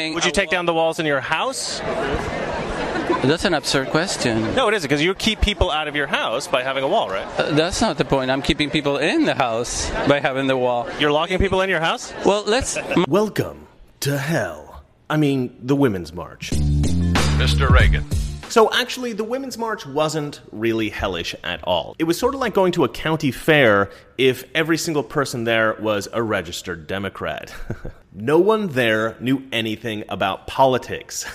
Would you take down the walls in your house? That's an absurd question. No, it isn't, because you keep people out of your house by having a wall, right? Uh, that's not the point. I'm keeping people in the house by having the wall. You're locking people in your house? Well, let's. Welcome to hell. I mean, the Women's March. Mr. Reagan. So, actually, the Women's March wasn't really hellish at all. It was sort of like going to a county fair if every single person there was a registered Democrat. no one there knew anything about politics.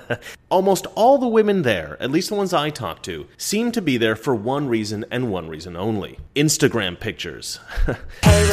Almost all the women there, at least the ones I talked to, seemed to be there for one reason and one reason only Instagram pictures. Hey,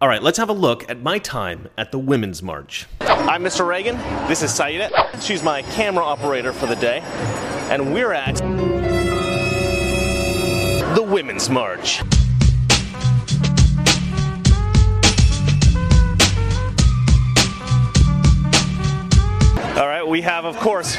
all right, let's have a look at my time at the Women's March. I'm Mr. Reagan. This is Saida. She's my camera operator for the day. And we're at the Women's March. All right, we have, of course,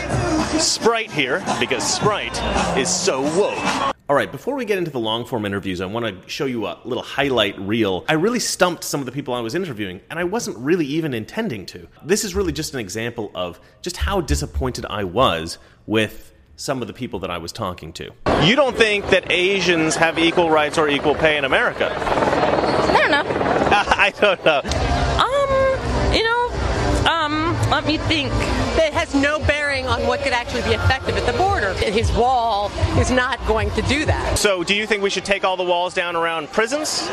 Sprite here because Sprite is so woke. All right, before we get into the long form interviews, I want to show you a little highlight reel. I really stumped some of the people I was interviewing, and I wasn't really even intending to. This is really just an example of just how disappointed I was with some of the people that I was talking to. You don't think that Asians have equal rights or equal pay in America? I don't know. I don't know. Let me think. It has no bearing on what could actually be effective at the border. His wall is not going to do that. So, do you think we should take all the walls down around prisons?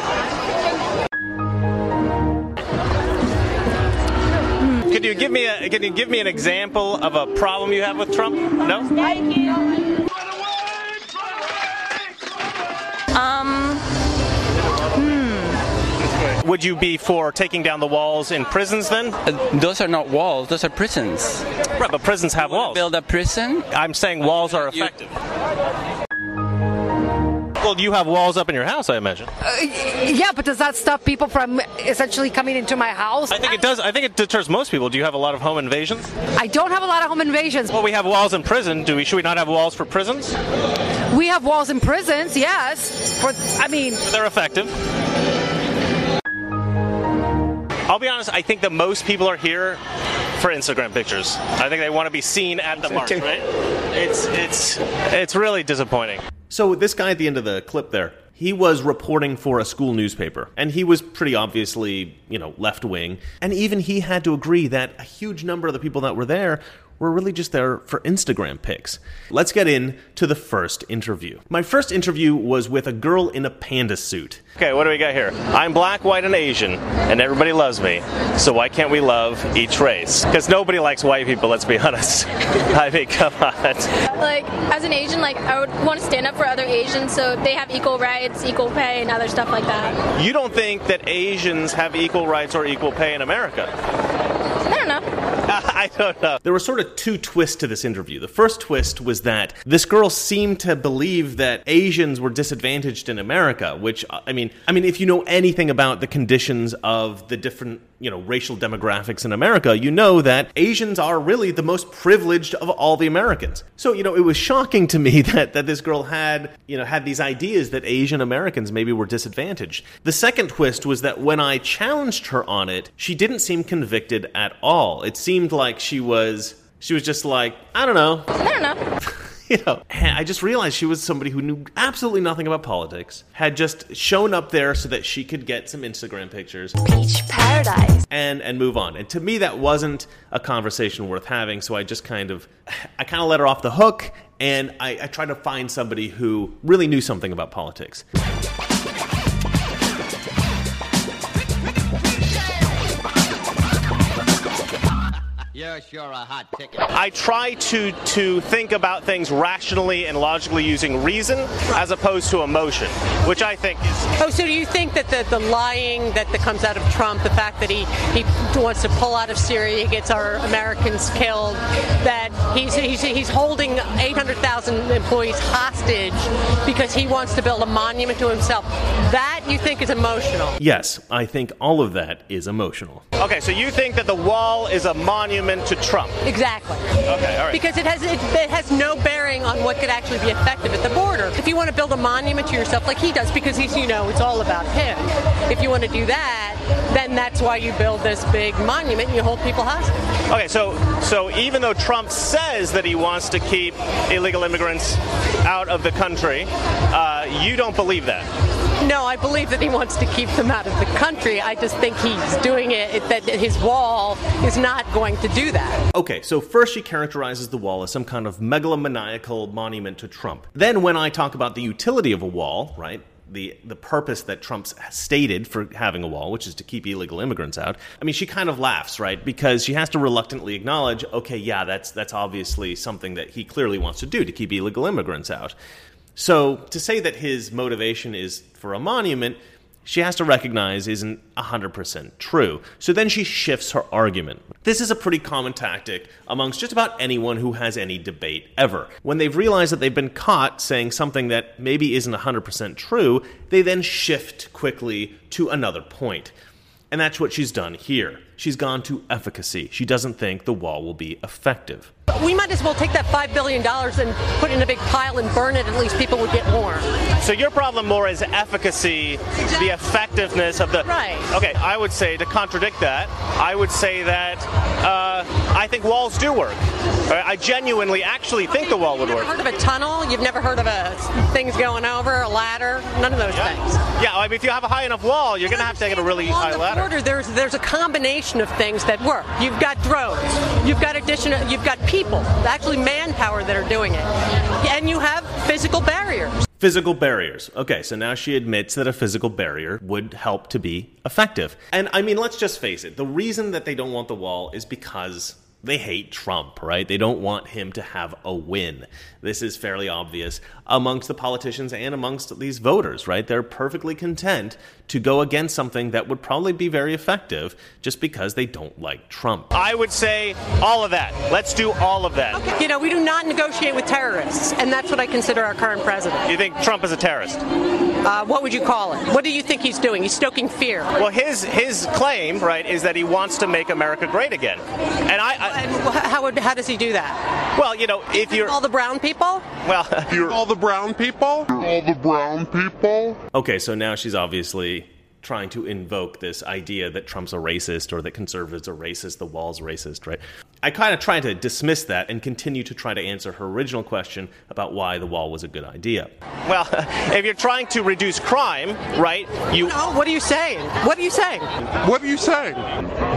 Could you give me a can you give me an example of a problem you have with Trump? No? Um, Would you be for taking down the walls in prisons then? Uh, those are not walls, those are prisons. Right, but prisons have walls. Build a prison? I'm saying walls are You- effective. Well, you have walls up in your house, I imagine. Yeah, but does that stop people from essentially coming into my house? I think it does. I think it deters most people. Do you have a lot of home invasions? I don't have a lot of home invasions. Well, we have walls in prison. Do we? Should we not have walls for prisons? We have walls in prisons, yes. For I mean, They're effective. I'll be honest, I think that most people are here for Instagram pictures. I think they want to be seen at the march, right? It's it's it's really disappointing. So, this guy at the end of the clip there, he was reporting for a school newspaper, and he was pretty obviously, you know, left wing. And even he had to agree that a huge number of the people that were there were really just there for Instagram pics. Let's get in to the first interview. My first interview was with a girl in a panda suit. Okay, what do we got here? I'm black, white, and Asian, and everybody loves me. So why can't we love each race? Because nobody likes white people. Let's be honest. I mean, come on. like as an Asian, like I would want to stand up for other Asians so they have equal rights, equal pay, and other stuff like that. You don't think that Asians have equal rights or equal pay in America? I don't know. I don't know. There were sort of two twists to this interview. The first twist was that this girl seemed to believe that Asians were disadvantaged in America, which uh, I mean, I mean if you know anything about the conditions of the different, you know, racial demographics in America, you know that Asians are really the most privileged of all the Americans. So, you know, it was shocking to me that that this girl had, you know, had these ideas that Asian Americans maybe were disadvantaged. The second twist was that when I challenged her on it, she didn't seem convicted at all. It seemed like she was she was just like, I don't know. I don't know. You know, I just realized she was somebody who knew absolutely nothing about politics, had just shown up there so that she could get some Instagram pictures Peach paradise. and and move on. And to me that wasn't a conversation worth having, so I just kind of I kind of let her off the hook and I, I tried to find somebody who really knew something about politics. Yes, you're sure a hot ticket. I try to to think about things rationally and logically using reason as opposed to emotion, which I think is Oh, so do you think that the, the lying that, that comes out of Trump, the fact that he, he wants to pull out of Syria, he gets our Americans killed, that he's, he's, he's holding 800,000 employees hostage because he wants to build a monument to himself, that you think is emotional? Yes, I think all of that is emotional. Okay, so you think that the wall is a monument to Trump? Exactly. Okay, all right. Because it has it, it has no bearing on what could actually be effective at the border. If you want to build a monument to yourself like he does, because he's you know it's all about him. If you want to do that, then that's why you build this big monument and you hold people hostage. Okay, so so even though Trump says that he wants to keep illegal immigrants out of the country, uh, you don't believe that. No, I believe that he wants to keep them out of the country. I just think he's doing it that his wall is not going to do that. Okay, so first she characterizes the wall as some kind of megalomaniacal monument to Trump. Then, when I talk about the utility of a wall, right, the the purpose that Trump's stated for having a wall, which is to keep illegal immigrants out. I mean, she kind of laughs, right? Because she has to reluctantly acknowledge, okay, yeah, that's that's obviously something that he clearly wants to do to keep illegal immigrants out. So to say that his motivation is for a monument, she has to recognize isn't 100% true. So then she shifts her argument. This is a pretty common tactic amongst just about anyone who has any debate ever. When they've realized that they've been caught saying something that maybe isn't 100% true, they then shift quickly to another point. And that's what she's done here. She's gone to efficacy. She doesn't think the wall will be effective. We might as well take that $5 billion and put it in a big pile and burn it. At least people would get warm. So your problem more is efficacy, the effectiveness of the. Right. Okay, I would say to contradict that, I would say that uh, I think walls do work. I genuinely actually think the wall would work. You've never heard of a tunnel? You've never heard of a things going over a ladder? None of those things. Yeah, I mean, if you have a high enough wall, you're going to have to get a really high the ladder. border, there's there's a combination of things that work. You've got drones, you've got additional, you've got people, actually manpower that are doing it, and you have physical barriers. Physical barriers. Okay, so now she admits that a physical barrier would help to be effective. And I mean, let's just face it the reason that they don't want the wall is because they hate Trump, right? They don't want him to have a win. This is fairly obvious amongst the politicians and amongst these voters, right? They're perfectly content to go against something that would probably be very effective just because they don't like Trump. I would say all of that. Let's do all of that. You know, we do not negotiate with terrorists, and that's what I consider our current president. You think Trump is a terrorist? Uh, what would you call it? What do you think he's doing? He's stoking fear. Well, his his claim, right, is that he wants to make America great again. And I, I And how would how does he do that? well, you know, if you're All the brown people? well, you're All the brown people? All the brown people? Okay, so now she's obviously trying to invoke this idea that Trump's a racist or that conservatives are racist, the wall's racist, right? I kind of try to dismiss that and continue to try to answer her original question about why the wall was a good idea. well, if you're trying to reduce crime, right, you No, what are you saying? What are you saying? What are you saying?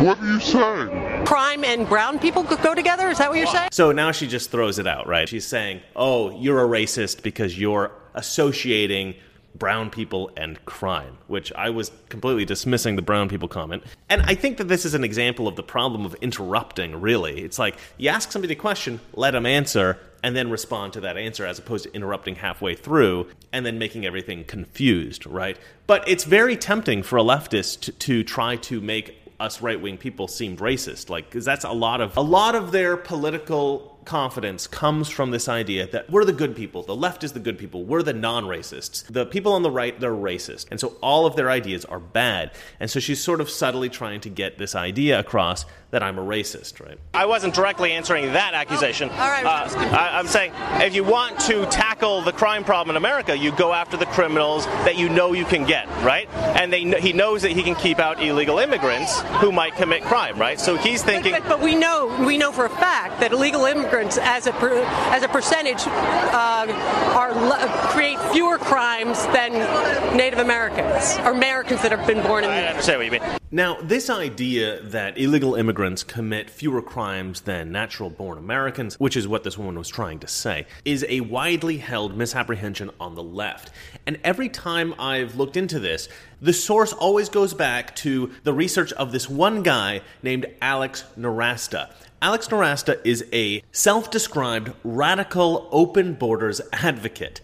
What are you saying? Crime and brown people go together? Is that what you're saying? So now she just throws it out, right? She's saying, oh, you're a racist because you're associating brown people and crime, which I was completely dismissing the brown people comment. And I think that this is an example of the problem of interrupting, really. It's like you ask somebody a question, let them answer, and then respond to that answer as opposed to interrupting halfway through and then making everything confused, right? But it's very tempting for a leftist to, to try to make us right-wing people seem racist like because that's a lot of a lot of their political confidence comes from this idea that we're the good people the left is the good people we're the non-racists the people on the right they're racist and so all of their ideas are bad and so she's sort of subtly trying to get this idea across that i'm a racist right I wasn't directly answering that accusation. All right, Uh, I, I'm saying if you want to tackle the crime problem in America, you go after the criminals that you know you can get, right? And they, he knows that he can keep out illegal immigrants who might commit crime, right? So he's thinking. But, but we know we know for a fact that illegal immigrants, as a per, as a percentage, uh, are create fewer crimes than Native Americans or Americans that have been born in. I understand what you mean. Now, this idea that illegal immigrants commit fewer crimes than natural born Americans, which is what this woman was trying to say, is a widely held misapprehension on the left. And every time I've looked into this, the source always goes back to the research of this one guy named Alex Nowrasteh. Alex Nowrasteh is a self described radical open borders advocate.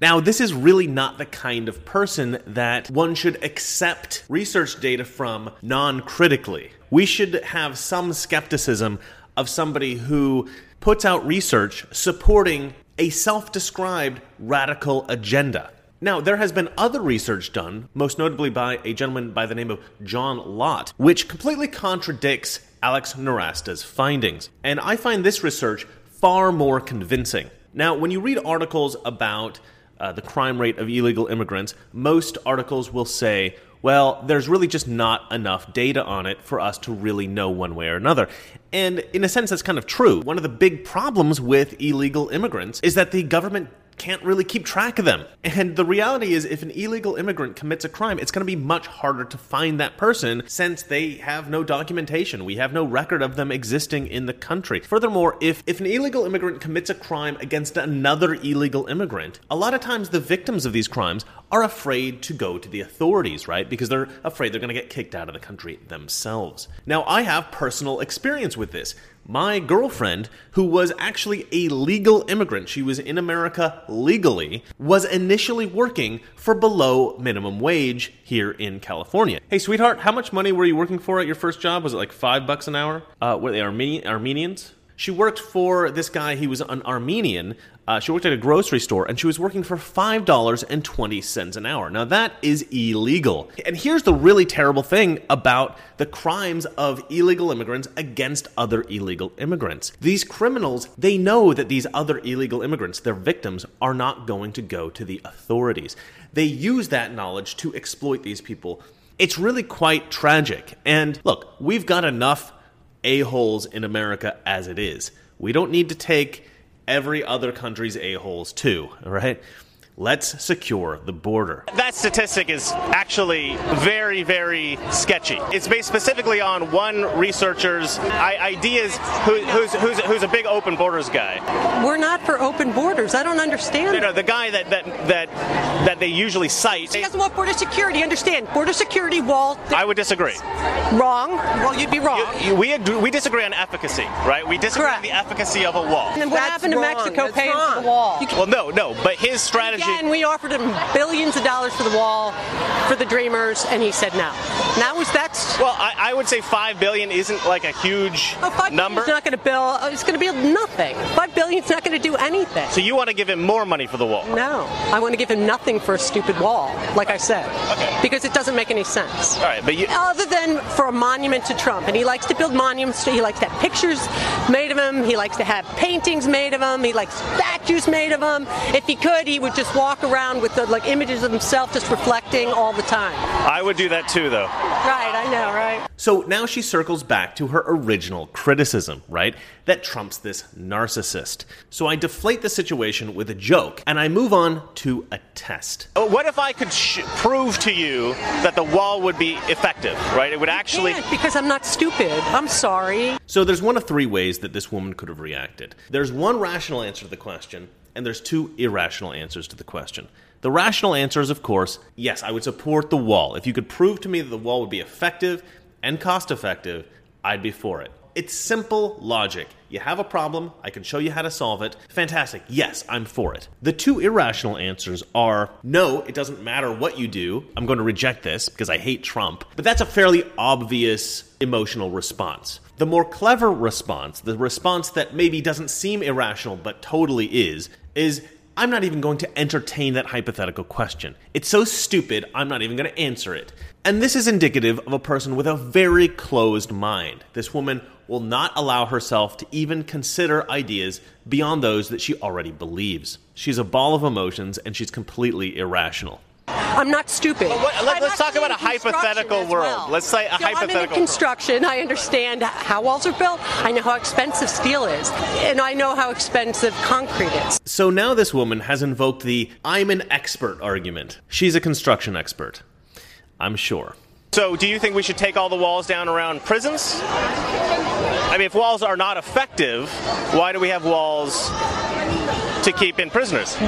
Now, this is really not the kind of person that one should accept research data from non critically. We should have some skepticism of somebody who puts out research supporting a self described radical agenda. Now, there has been other research done, most notably by a gentleman by the name of John Lott, which completely contradicts Alex Nowrasteh's findings. And I find this research far more convincing. Now, when you read articles about uh, the crime rate of illegal immigrants, most articles will say, well, there's really just not enough data on it for us to really know one way or another. And in a sense, that's kind of true. One of the big problems with illegal immigrants is that the government can't really keep track of them. And the reality is, if an illegal immigrant commits a crime, it's going to be much harder to find that person since they have no documentation. We have no record of them existing in the country. Furthermore, if, if an illegal immigrant commits a crime against another illegal immigrant, a lot of times the victims of these crimes are afraid to go to the authorities, right? Because they're afraid they're going to get kicked out of the country themselves. Now, I have personal experience with this my girlfriend, who was actually a legal immigrant, she was in America legally, was initially working for below minimum wage here in California. Hey, sweetheart, how much money were you working for at your first job? Was it like five bucks an hour? Uh, were they Armeni- Armenians? She worked for this guy, he was an Armenian. Uh, she worked at a grocery store and she was working for $5.20 an hour. Now, that is illegal. And here's the really terrible thing about the crimes of illegal immigrants against other illegal immigrants. These criminals, they know that these other illegal immigrants, their victims, are not going to go to the authorities. They use that knowledge to exploit these people. It's really quite tragic. And look, we've got enough a-holes in America as it is. We don't need to take every other country's a-holes too, right? Let's secure the border. That statistic is actually very, very sketchy. It's based specifically on one researcher's ideas, who, who's, who's, who's a big open borders guy. We're not for open borders. I don't understand. You know, the guy that that that, that they usually cite. He doesn't want border security. Understand? Border security wall. I would disagree. Wrong. Well, you'd be wrong. You- you- we agree, we disagree on efficacy, right? We disagree Correct. on the efficacy of a wall. And then what That's happened to wrong. Mexico That's paying for the wall? Well, no, no, but his strategy. Again, we offered him billions of dollars for the wall, for the Dreamers, and he said no. Now is that's Well, I, I would say five billion isn't like a huge oh, five number. Uh, it's not going to oh, It's going to be nothing. Five billion's not going to do anything. So you want to give him more money for the wall? No, I want to give him nothing for a stupid wall, like I said, Okay. because it doesn't make any sense. All right, but you. Other than for a monument to Trump, and he likes to build monuments. He likes to have pictures made of him. He likes to have paintings made of him. He likes statues made of him. If he could, he would just walk around with the like images of himself just reflecting all the time. I would do that too, though. Right, I know, right? So now she circles back to her original criticism, right? That Trump's this narcissist. So I deflate the situation with a joke and I move on to a test. Uh, What if I could sh- prove to you that the wall would be effective, right? It would actually. Can't, because I'm not stupid. I'm sorry. So there's one of three ways that this woman could have reacted. There's one rational answer to the question, and there's two irrational answers to the question. The rational answer is, of course, yes, I would support the wall. If you could prove to me that the wall would be effective and cost effective, I'd be for it. It's simple logic. You have a problem, I can show you how to solve it. Fantastic. Yes, I'm for it. The two irrational answers are no, it doesn't matter what you do. I'm going to reject this because I hate Trump. But that's a fairly obvious emotional response. The more clever response, the response that maybe doesn't seem irrational but totally is, is I'm not even going to entertain that hypothetical question. It's so stupid, I'm not even going to answer it. And this is indicative of a person with a very closed mind. This woman will not allow herself to even consider ideas beyond those that she already believes. She's a ball of emotions and she's completely irrational. I'm not stupid. But what- let- I'm let's talk about a hypothetical world. well. Let's say a So I'm in hypothetical- construction. I understand how walls are built. I know how expensive steel is, and I know how expensive concrete is. So now this woman has invoked the I'm an expert argument. She's a construction expert. I'm sure. So, do you think we should take all the walls down around prisons? I mean, if walls are not effective, why do we have walls to keep in prisoners?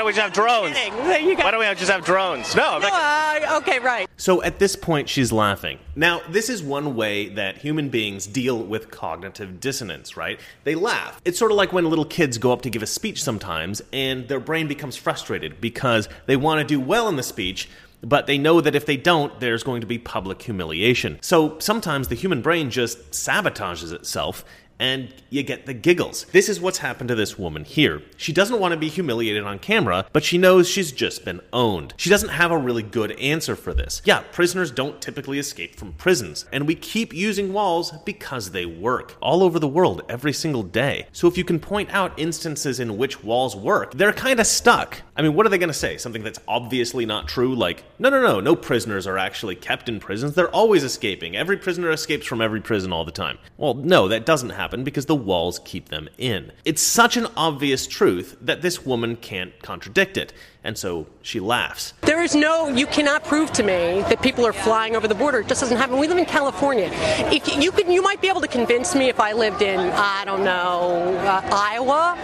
Why don't we just have drones? You got- Why don't we just have drones? No, No, uh, okay, right. So at this point, she's laughing. Now, this is one way that human beings deal with cognitive dissonance, right? They laugh. It's sort of like when little kids go up to give a speech sometimes and their brain becomes frustrated because they want to do well in the speech. But they know that if they don't, there's going to be public humiliation. So sometimes the human brain just sabotages itself and you get the giggles. This is what's happened to this woman here. She doesn't want to be humiliated on camera, but she knows she's just been owned. She doesn't have a really good answer for this. Yeah, prisoners don't typically escape from prisons, and we keep using walls because they work all over the world every single day. So if you can point out instances in which walls work, they're kind of stuck. I mean, what are they going to say? Something that's obviously not true, like, no, no, no, no prisoners are actually kept in prisons. They're always escaping. Every prisoner escapes from every prison all the time. Well, no, that doesn't happen because the walls keep them in. It's such an obvious truth that this woman can't contradict it, and so she laughs. There is no, you cannot prove to me that people are flying over the border. It just doesn't happen. We live in California. If you could, you might be able to convince me if I lived in, I don't know, uh, Iowa,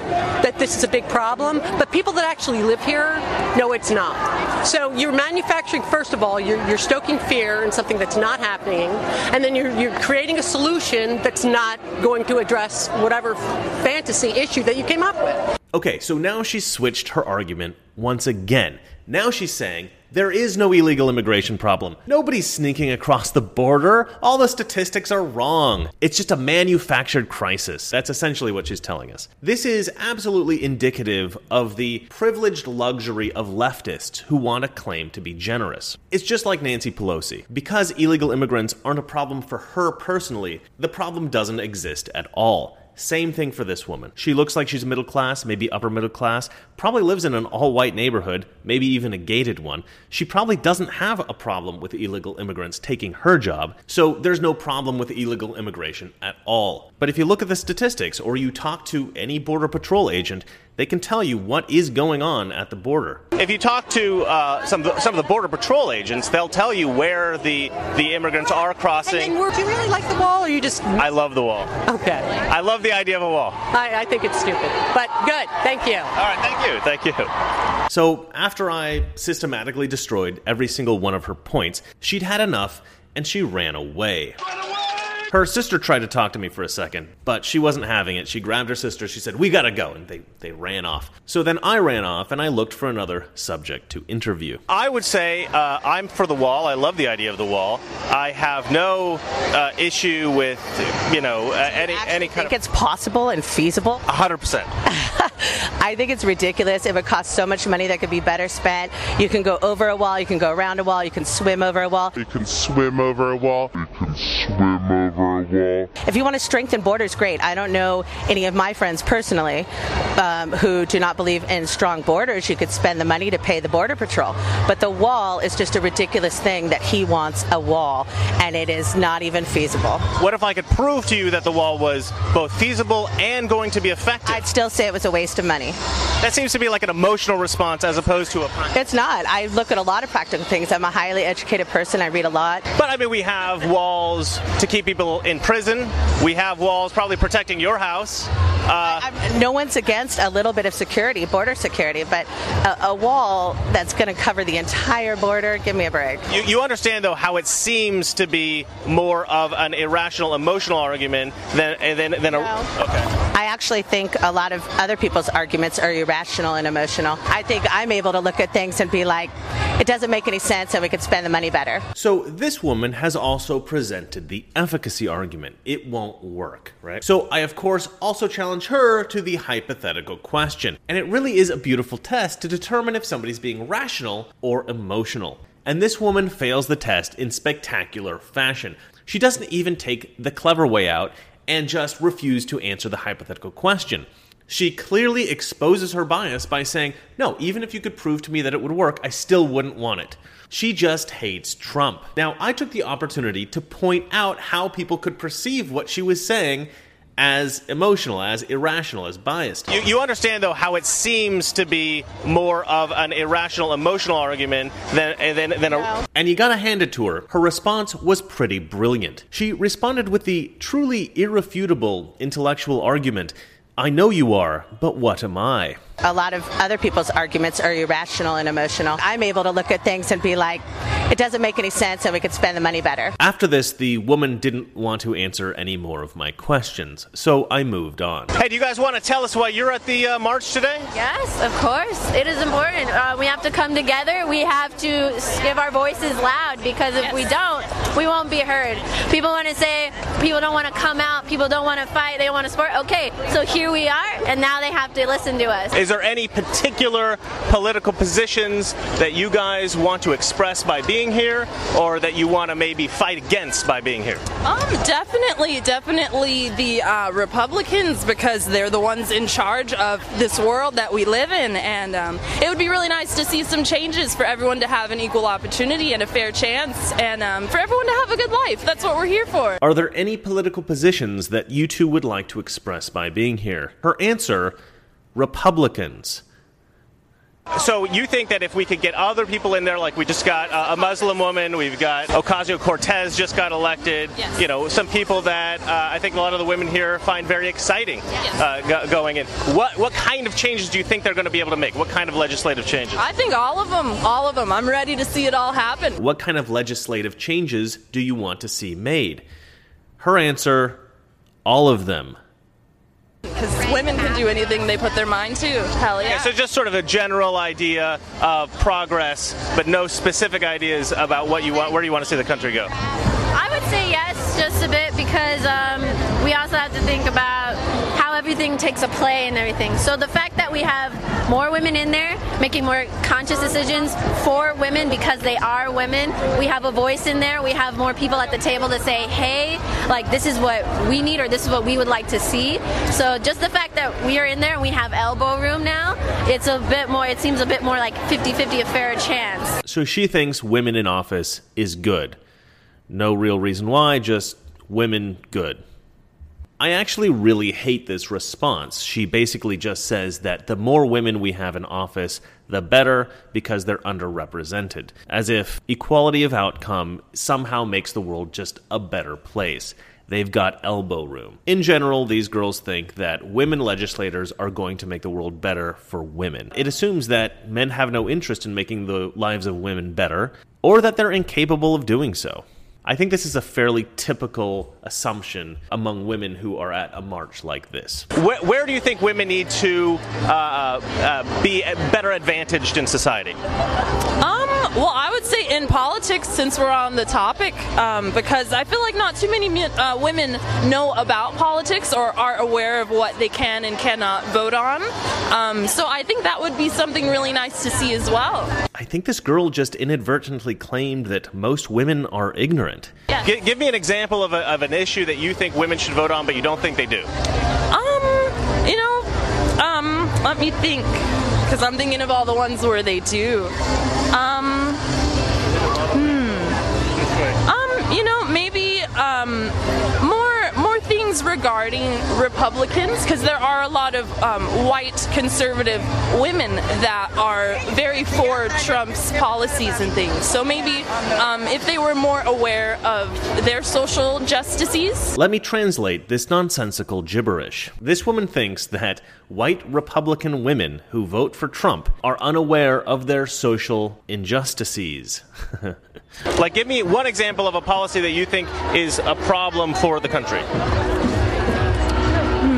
that this is a big problem. But people that actually live here, no, it's not. So you're manufacturing, first of all, you're, you're stoking fear in something that's not happening, and then you're, you're creating a solution that's not going to address whatever fantasy issue that you came up with. Okay, so now she's switched her argument once again. Now she's saying there is no illegal immigration problem. Nobody's sneaking across the border. All the statistics are wrong. It's just a manufactured crisis. That's essentially what she's telling us. This is absolutely indicative of the privileged luxury of leftists who want to claim to be generous. It's just like Nancy Pelosi. Because illegal immigrants aren't a problem for her personally, the problem doesn't exist at all. Same thing for this woman. She looks like she's middle class, maybe upper middle class, probably lives in an all white neighborhood, maybe even a gated one. She probably doesn't have a problem with illegal immigrants taking her job, so there's no problem with illegal immigration at all. But if you look at the statistics or you talk to any Border Patrol agent, they can tell you what is going on at the border. If you talk to uh, some of the, some of the border patrol agents, they'll tell you where the the immigrants are crossing. And do you really like the wall, or you just I love the wall. okay? I love the idea of a wall. I, I think it's stupid, but good. Thank you. All right, thank you, thank you. So, after I systematically destroyed every single one of her points, she'd had enough and she ran away. Her sister tried to talk to me for a second, but she wasn't having it. She grabbed her sister, she said, We gotta go, and they, they ran off. So then I ran off and I looked for another subject to interview. I would say uh, I'm for the wall. I love the idea of the wall. I have no uh, issue with you know uh, any any kind think of think it's possible and feasible. 100. percent I think it's ridiculous. If it costs so much money that could be better spent, you can go over a wall, you can go around a wall, you can swim over a wall. You can swim over a wall. You can swim over a wall. If you want to strengthen borders, great. I don't know any of my friends personally um, who do not believe in strong borders. You could spend the money to pay the border patrol, but the wall is just a ridiculous thing that he wants a wall, and it is not even feasible. What if I could prove to you that the wall was both feasible and going to be effective? I'd still say it was a waste of money. that seems to be like an emotional response as opposed to a. It's not. I look at a lot of practical things. I'm a highly educated person. I read a lot. But I mean, we have walls to keep people in prison. We have walls probably protecting your house. Uh, I'm- no one's against a little bit of security, border security, but a, a wall that's going to cover the entire border, give me a break. you, you understand, though, how it seems to be more of an irrational, emotional argument than than, than a. No. Okay. I actually think a lot of other people's arguments are irrational and emotional. I think I'm able to look at things and be like, it doesn't make any sense and we could spend the money better. So, this woman has also presented the efficacy argument. It won't work, right? So, I of course also challenge her to the hypothetical question. And it really is a beautiful test to determine if somebody's being rational or emotional. And this woman fails the test in spectacular fashion. She doesn't even take the clever way out and just refuse to answer the hypothetical question. She clearly exposes her bias by saying, No, even if you could prove to me that it would work, I still wouldn't want it. She just hates Trump. Now, I took the opportunity to point out how people could perceive what she was saying as emotional, as irrational, as biased. You, you understand, though, how it seems to be more of an irrational, emotional argument than eh, than, than a. And you gotta hand it to her. Her response was pretty brilliant. She responded with the truly irrefutable intellectual argument I know you are, but what am I? A lot of other people's arguments are irrational and emotional. I'm able to look at things and be like, it doesn't make any sense and we could spend the money better. After this, the woman didn't want to answer any more of my questions, so I moved on. Hey, do you guys want to tell us why you're at the uh, march today? Yes, of course. It is important. Uh, we have to come together. We have to give our voices loud because if we don't, we won't be heard. People want to say people don't want to come out, people don't want to fight, they don't want to support. Okay, so here we are, and now they have to listen to us. Is there any particular political positions that you guys want to express by being here, or that you want to maybe fight against by being here? Um, definitely, definitely the uh, Republicans because they're the ones in charge of this world that we live in, and um, it would be really nice to see some changes for everyone to have an equal opportunity and a fair chance, and um, for everyone to have a good life. That's what we're here for. Are there any political positions that you two would like to express by being here? Her answer Republicans. So you think that if we could get other people in there, like we just got uh, a Muslim woman, we've got Ocasio Cortez just got elected. Yes. You know, some people that uh, I think a lot of the women here find very exciting uh, go- going in. What what kind of changes do you think they're going to be able to make? What kind of legislative changes? I think all of them, all of them. I'm ready to see it all happen. What kind of legislative changes do you want to see made? Her answer all of them. Because women can do anything they put their mind to. Hell yeah. So just sort of a general idea of progress, but no specific ideas about what you want, where you want to see the country go. Would say yes, just a bit, because um, we also have to think about how everything takes a play and everything. So the fact that we have more women in there making more conscious decisions for women because they are women, we have a voice in there. We have more people at the table to say, hey, like this is what we need or this is what we would like to see. So just the fact that we are in there and we have elbow room now, it's a bit more. It seems a bit more like 50-50 a fair chance. So she thinks women in office is good. No real reason why, just women good. I actually really hate this response. She basically just says that the more women we have in office, the better because they're underrepresented. As if equality of outcome somehow makes the world just a better place. They've got elbow room. In general, these girls think that women legislators are going to make the world better for women. It assumes that men have no interest in making the lives of women better, or that they're incapable of doing so. I think this is a fairly typical assumption among women who are at a march like this. Where, where do you think women need to uh, uh, be better advantaged in society? Um, well, I would say in politics, since we're on the topic, um, because I feel like not too many uh, women know about politics or are aware of what they can and cannot vote on. Um, so I think that would be something really nice to see as well. I think this girl just inadvertently claimed that most women are ignorant. Gi- give me an example of, a, of an issue that you think women should vote on, but you don't think they do. Um, you know, um, let me think, because I'm thinking of all the ones where they do. Um, more things regarding Republicans, because there are a lot of um, white conservative women that are very for Trump's policies and things. So maybe um, if they were more aware of their social justices. Let me translate this nonsensical gibberish. This woman thinks that white Republican women who vote for Trump are unaware of their social injustices. Like, give me one example of a policy that you think is a problem for the country.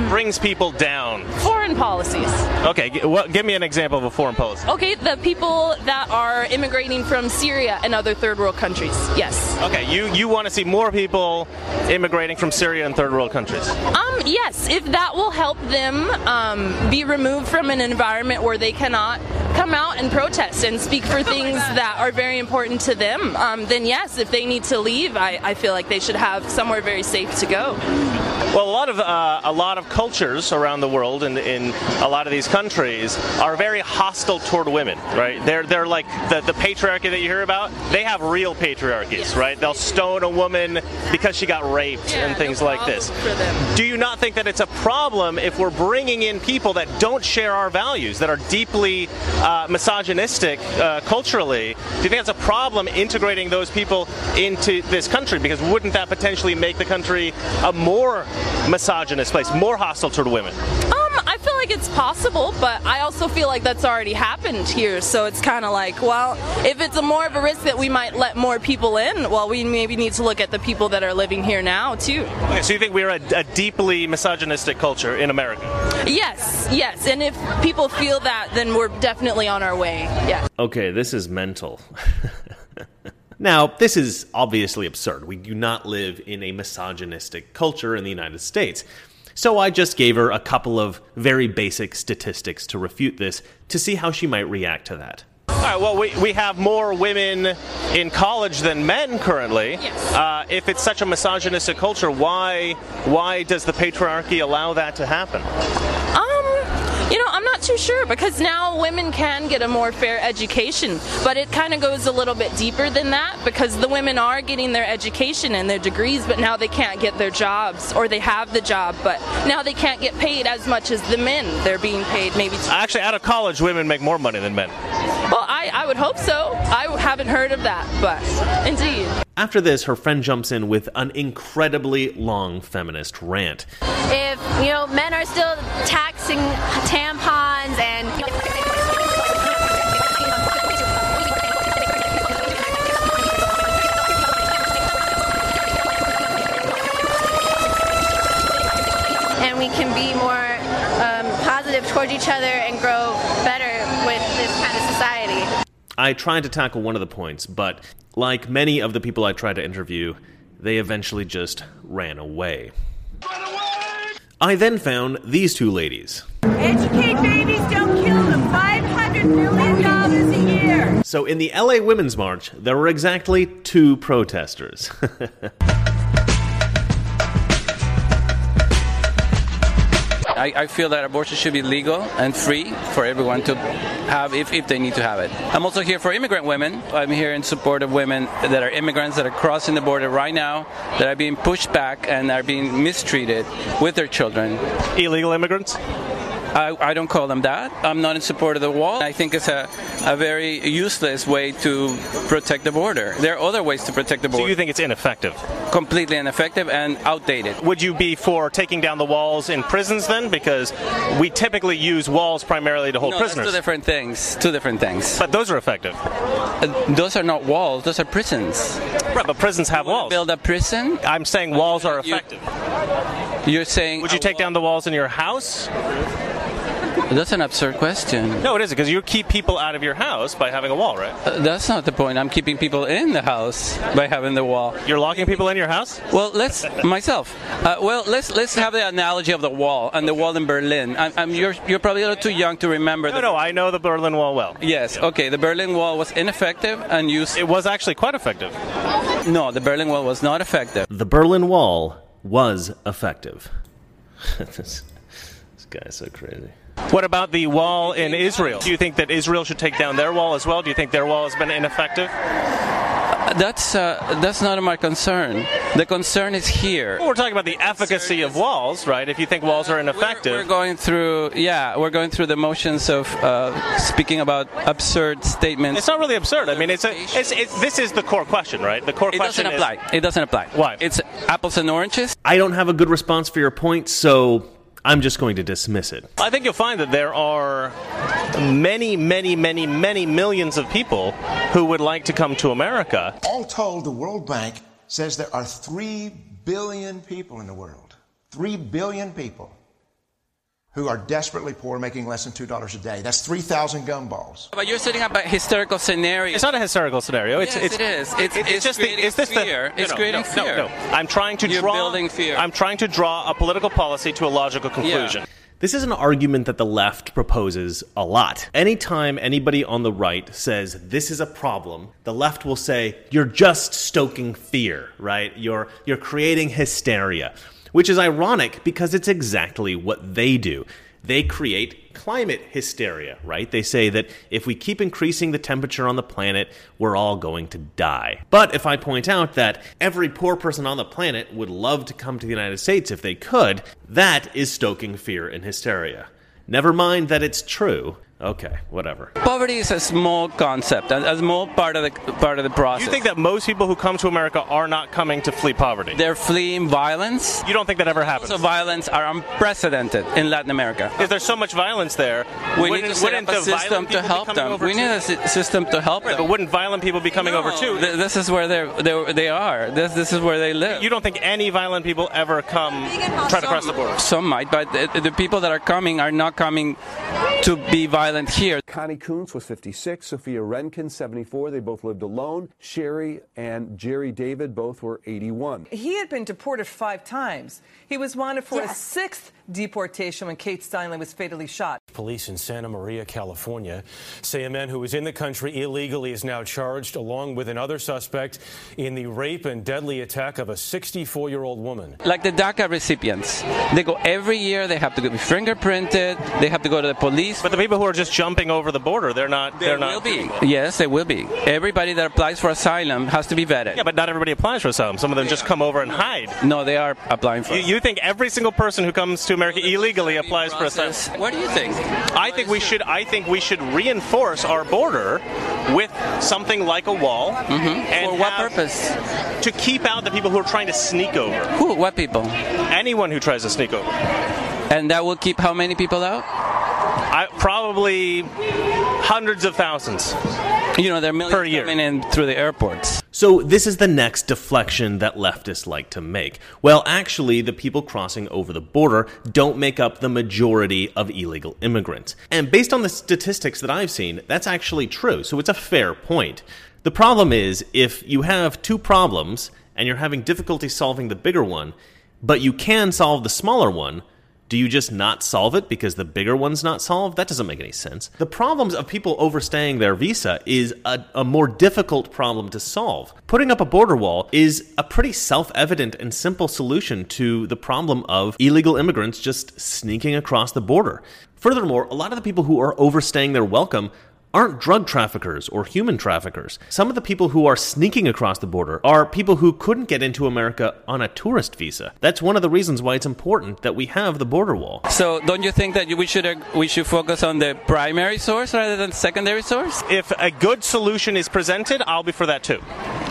Brings people down. Foreign policies. Okay, g- what, give me an example of a foreign policy. Okay, the people that are immigrating from Syria and other third world countries. Yes. Okay, you, you want to see more people immigrating from Syria and third world countries. Um, yes, if that will help them um, be removed from an environment where they cannot come out and protest and speak for things that are very important to them, um, then yes, if they need to leave, I, I feel like they should have somewhere very safe to go. Well, a lot of uh, a lot of cultures around the world and in a lot of these countries are very hostile toward women, right? They're they're like the, the patriarchy that you hear about. They have real patriarchies, right? They'll stone a woman because she got raped and things like this. Do you not think that it's a problem if we're bringing in people that don't share our values, that are deeply uh, misogynistic uh, culturally? Do you think that's a problem integrating those people into this country? Because wouldn't that potentially make the country a more misogynist place, more hostile toward women? Um, I feel like it's possible, but I also feel like that's already happened here. So it's kind of like, well, if it's a more of a risk that we might let more people in, well, we maybe need to look at the people that are living here now too. Okay, so you think we're a, a deeply misogynistic culture in America? Yes, yes. And if people feel that, then we're definitely on our way. Yeah. Okay, this is mental. now, this is obviously absurd. We do not live in a misogynistic culture in the United States. So I just gave her a couple of very basic statistics to refute this to see how she might react to that. All right, well, we, we have more women in college than men currently. Yes. Uh, if it's such a misogynistic culture, why why does the patriarchy allow that to happen? Um, you know, I'm not too sure because now women can get a more fair education, but it kind of goes a little bit deeper than that because the women are getting their education and their degrees, but now they can't get their jobs or they have the job, but now they can't get paid as much as the men. They're being paid maybe. Two- Actually, out of college, women make more money than men. well, I, I would hope so. I haven't heard of that, but indeed. After this, her friend jumps in with an incredibly long feminist rant. If, you know, men are still taxing tampons and. And we can be more um, positive towards each other and grow better with this kind of society. I tried to tackle one of the points, but like many of the people I tried to interview, they eventually just ran away. I then found these two ladies. Educate babies, So, in the LA Women's March, there were exactly two protesters. I, I feel that abortion should be legal and free for everyone to have if, if they need to have it. I'm also here for immigrant women. I'm here in support of women that are immigrants that are crossing the border right now, that are being pushed back and are being mistreated with their children. Illegal immigrants? I, I don't call them that. I'm not in support of the wall. I think it's a, a very useless way to protect the border. There are other ways to protect the border. So you think it's ineffective? Completely ineffective and outdated. Would you be for taking down the walls in prisons then? Because we typically use walls primarily to hold no, prisoners. two different things. Two different things. But those are effective. Uh, those are not walls. Those are prisons. Right, but prisons have walls. Build a prison. I'm saying walls are effective. You're saying Would you take down the walls in your house? That's an absurd question. No, it isn't, because you keep people out of your house by having a wall, right? Uh, That's not the point. I'm keeping people in the house by having the wall. You're locking people in your house? Well, let's myself. Uh, well, let's let's have the analogy of the wall and the wall in Berlin. I'm, I'm, you're you're probably a little too young to remember. No, the, no, I know the Berlin Wall well. Yes. Okay. The Berlin Wall was ineffective and used. It was actually quite effective. No, the Berlin Wall was not effective. the Berlin Wall was effective. this, this guy is so crazy. What about the wall in Israel? Do you think that Israel should take down their wall as well? Do you think their wall has been ineffective? That's uh, that's not my concern. The concern is here. Well, we're talking about the efficacy of walls, right? If you think walls are ineffective. We're going through, yeah, we're going through the motions of uh, speaking about absurd statements. It's not really absurd. I mean, it's a, it's, it, this is the core question, right? The core It question doesn't is apply. It doesn't apply. Why? It's apples and oranges. I don't have a good response for your point, so I'm just going to dismiss it. I think you'll find that there are many, many, many, many millions of people who would like to come to America. All told, the World Bank says there are 3 billion people in the world. 3 billion people who are desperately poor, making less than $2 a day. That's 3,000 gumballs. But you're setting up a historical scenario. It's not a historical scenario. It's, Yes, it's, it is. It's- it's it's just the, creating is this fear. The, It's no, creating no, fear. No, no. I'm trying to You're draw. building fear. I'm trying to draw a political policy to a logical conclusion. This is an argument that the left proposes a lot. Anytime anybody on the right says this is a problem, the left will say you're just stoking fear, right? You're you're creating hysteria, which is ironic because it's exactly what they do. They create climate hysteria, right? They say that if we keep increasing the temperature on the planet, we're all going to die. But if I point out that every poor person on the planet would love to come to the United States if they could, that is stoking fear and hysteria. Never mind that it's true. Okay, whatever. Poverty is a small concept, a, a small part of the part of the process. You think that most people who come to America are not coming to flee poverty? they're fleeing violence? You don't think that ever happens? Also, violence are unprecedented in Latin America. If there's so much violence there, We need wouldn't, to set wouldn't up a the system to help them. over We need a system to help Right, them. but wouldn't violent people be coming over too? th- this is where they're, they're they are. This this is where they live. You don't think any violent people ever come try to cross the border? Some might, but the, the people that are coming are not coming to be violent here. Connie Koontz was 56, Sophia Renken 74. They both lived alone. Sherry and Jerry David both were 81. He had been deported five times. He was wanted for a sixth deportation when Kate Steinle was fatally shot. Police in Santa Maria, California, say a man who was in the country illegally is now charged, along with another suspect, in the rape and deadly attack of a 64 year old woman. Like the DACA recipients, they go every year. They have to be fingerprinted. They have to go to the police. But the people who are just jumping over the border, they're not. They're will not. be. Yes, they will be. Everybody that applies for asylum has to be vetted. Yeah, but not everybody applies for asylum. Some of them just come over and hide. No, they are applying for. You, you think every single person who comes to America illegally applies for asylum? What do you think? I think we should. I think we should reinforce our border with something like a wall. Mm-hmm. For what purpose? To keep out the people who are trying to sneak over. Who? What people? Anyone who tries to sneak over. And that will keep how many people out? I, probably hundreds of thousands. You know, there are millions Per year. coming in through the airports. So, this is the next deflection that leftists like to make. Well, actually, the people crossing over the border don't make up the majority of illegal immigrants. And based on the statistics that I've seen, that's actually true. So, it's a fair point. The problem is if you have two problems and you're having difficulty solving the bigger one, but you can solve the smaller one, do you just not solve it because the bigger one's not solved? That doesn't make any sense. The problems of people overstaying their visa is a, a more difficult problem to solve. Putting up a border wall is a pretty self evident and simple solution to the problem of illegal immigrants just sneaking across the border. Furthermore, a lot of the people who are overstaying their welcome aren't drug traffickers or human traffickers. Some of the people who are sneaking across the border are people who couldn't get into America on a tourist visa. That's one of the reasons why it's important that we have the border wall. So, don't you think that we should uh, we should focus on the primary source rather than secondary source? If a good solution is presented, I'll be for that too.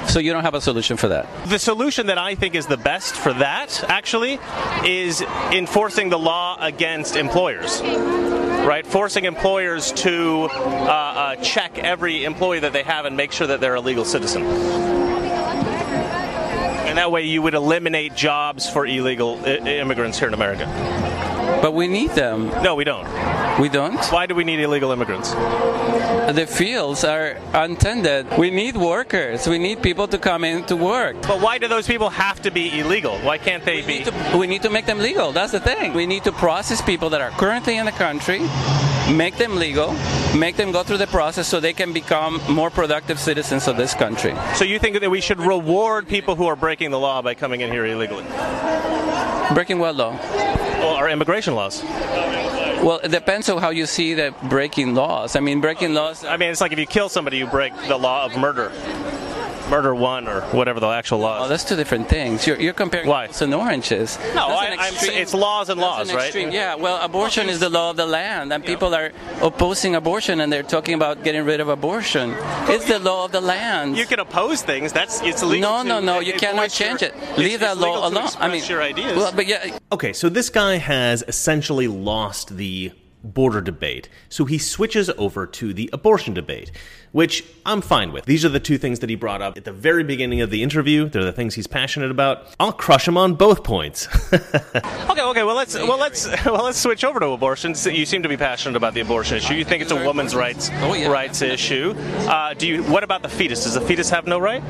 So you don't have a solution for that? The solution that I think is the best for that, actually, is enforcing the law against employers. Right, forcing employers to uh, uh, check every employee that they have and make sure that they're a legal citizen. And that way, you would eliminate jobs for illegal I- immigrants here in America. But we need them. No, we don't. We don't. Why do we need illegal immigrants? The fields are untended. We need workers. We need people to come in to work. But why do those people have to be illegal? Why can't they be? We need to make them legal. That's the thing. We need to process people that are currently in the country, make them legal, make them go through the process so they can become more productive citizens of this country. So you think that we should reward people who are breaking the law by coming in here illegally? Breaking what law? Well, our immigration laws. Well, it depends on how you see the breaking laws. I mean, breaking laws. I mean, it's like if you kill somebody, you break the law of murder. Murder one or whatever the actual law Oh, is. that's two different things. You're, you're comparing apples and oranges. No, I, an I'm, it's laws and laws, an right? extreme- Yeah, well, abortion is the law of the land, and people are opposing abortion, and they're talking about getting rid of abortion. It's the law of the land. You can oppose things. That's it's legal. No, to no, no. You voice cannot your- change it. Leave it's that legal law to alone. I mean, express your ideas. Well, but yeah, Okay, so this guy has essentially lost the border debate. So he switches over to the abortion debate, which I'm fine with. These are the two things that he brought up at the very beginning of the interview. They're the things he's passionate about. I'll crush him on both points. Okay, okay. Well, let's well let's well let's switch over to abortion. You seem to be passionate about the abortion issue. You think it's a woman's rights rights issue. Uh, do you? What about the fetus? Does the fetus have no right?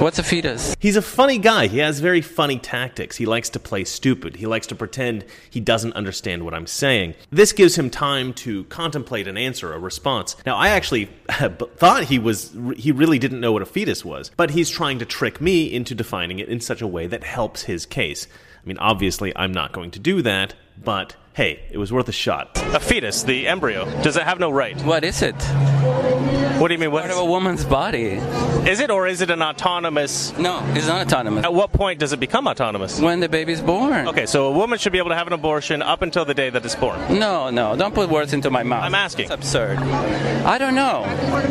What's a fetus? He's a funny guy. He has very funny tactics. He likes to play stupid. He likes to pretend he doesn't understand what I'm saying. This gives him time to contemplate an answer, a response. Now, I actually thought he was he really didn't know what a fetus was, but he's trying to trick me into defining it in such a way that helps his case. I mean, obviously, I'm not going to do that, but hey, it was worth a shot. A fetus, the embryo, does it have no right? What is it? What do you mean? What Part of a woman's body. is it, or is it an autonomous? No, it's not autonomous. At what point does it become autonomous? When the baby's born. Okay, so a woman should be able to have an abortion up until the day that it's born. No, no, don't put words into my mouth. I'm asking. It's absurd. I don't know.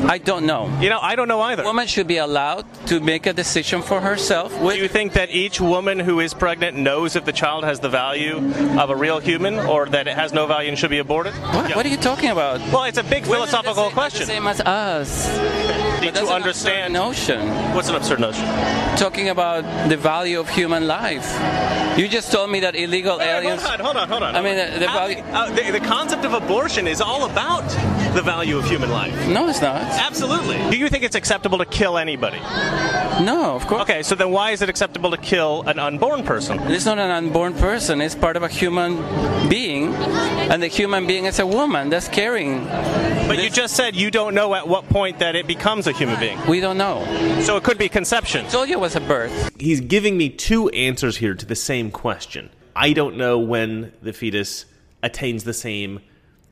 I don't know. You know, I don't know either. A woman should be allowed to make a decision for herself. Do you think that each woman who is pregnant knows if the child has the value of a real human, or that it has no value and should be aborted? What, what are you talking about? Well, it's a big philosophical question. The Same as us. Need to understand. Notion. What's an absurd notion? Talking about the value of human life. You just told me that illegal aliens. Hold on, hold on, hold on. I mean, the, the value. uh, the, the concept of abortion is all about the value of human life. No, it's not. Absolutely. Do you think it's acceptable to kill anybody? No, of course. Okay, so then why is it acceptable to kill an unborn person? It's not an unborn person. It's part of a human being, and the human being is a woman that's carrying. But you just said you don't know at what point that it becomes a human being. We don't know. So it could be conception. told you it was a birth. He's giving me two answers here to the same question. I don't know when the fetus attains the same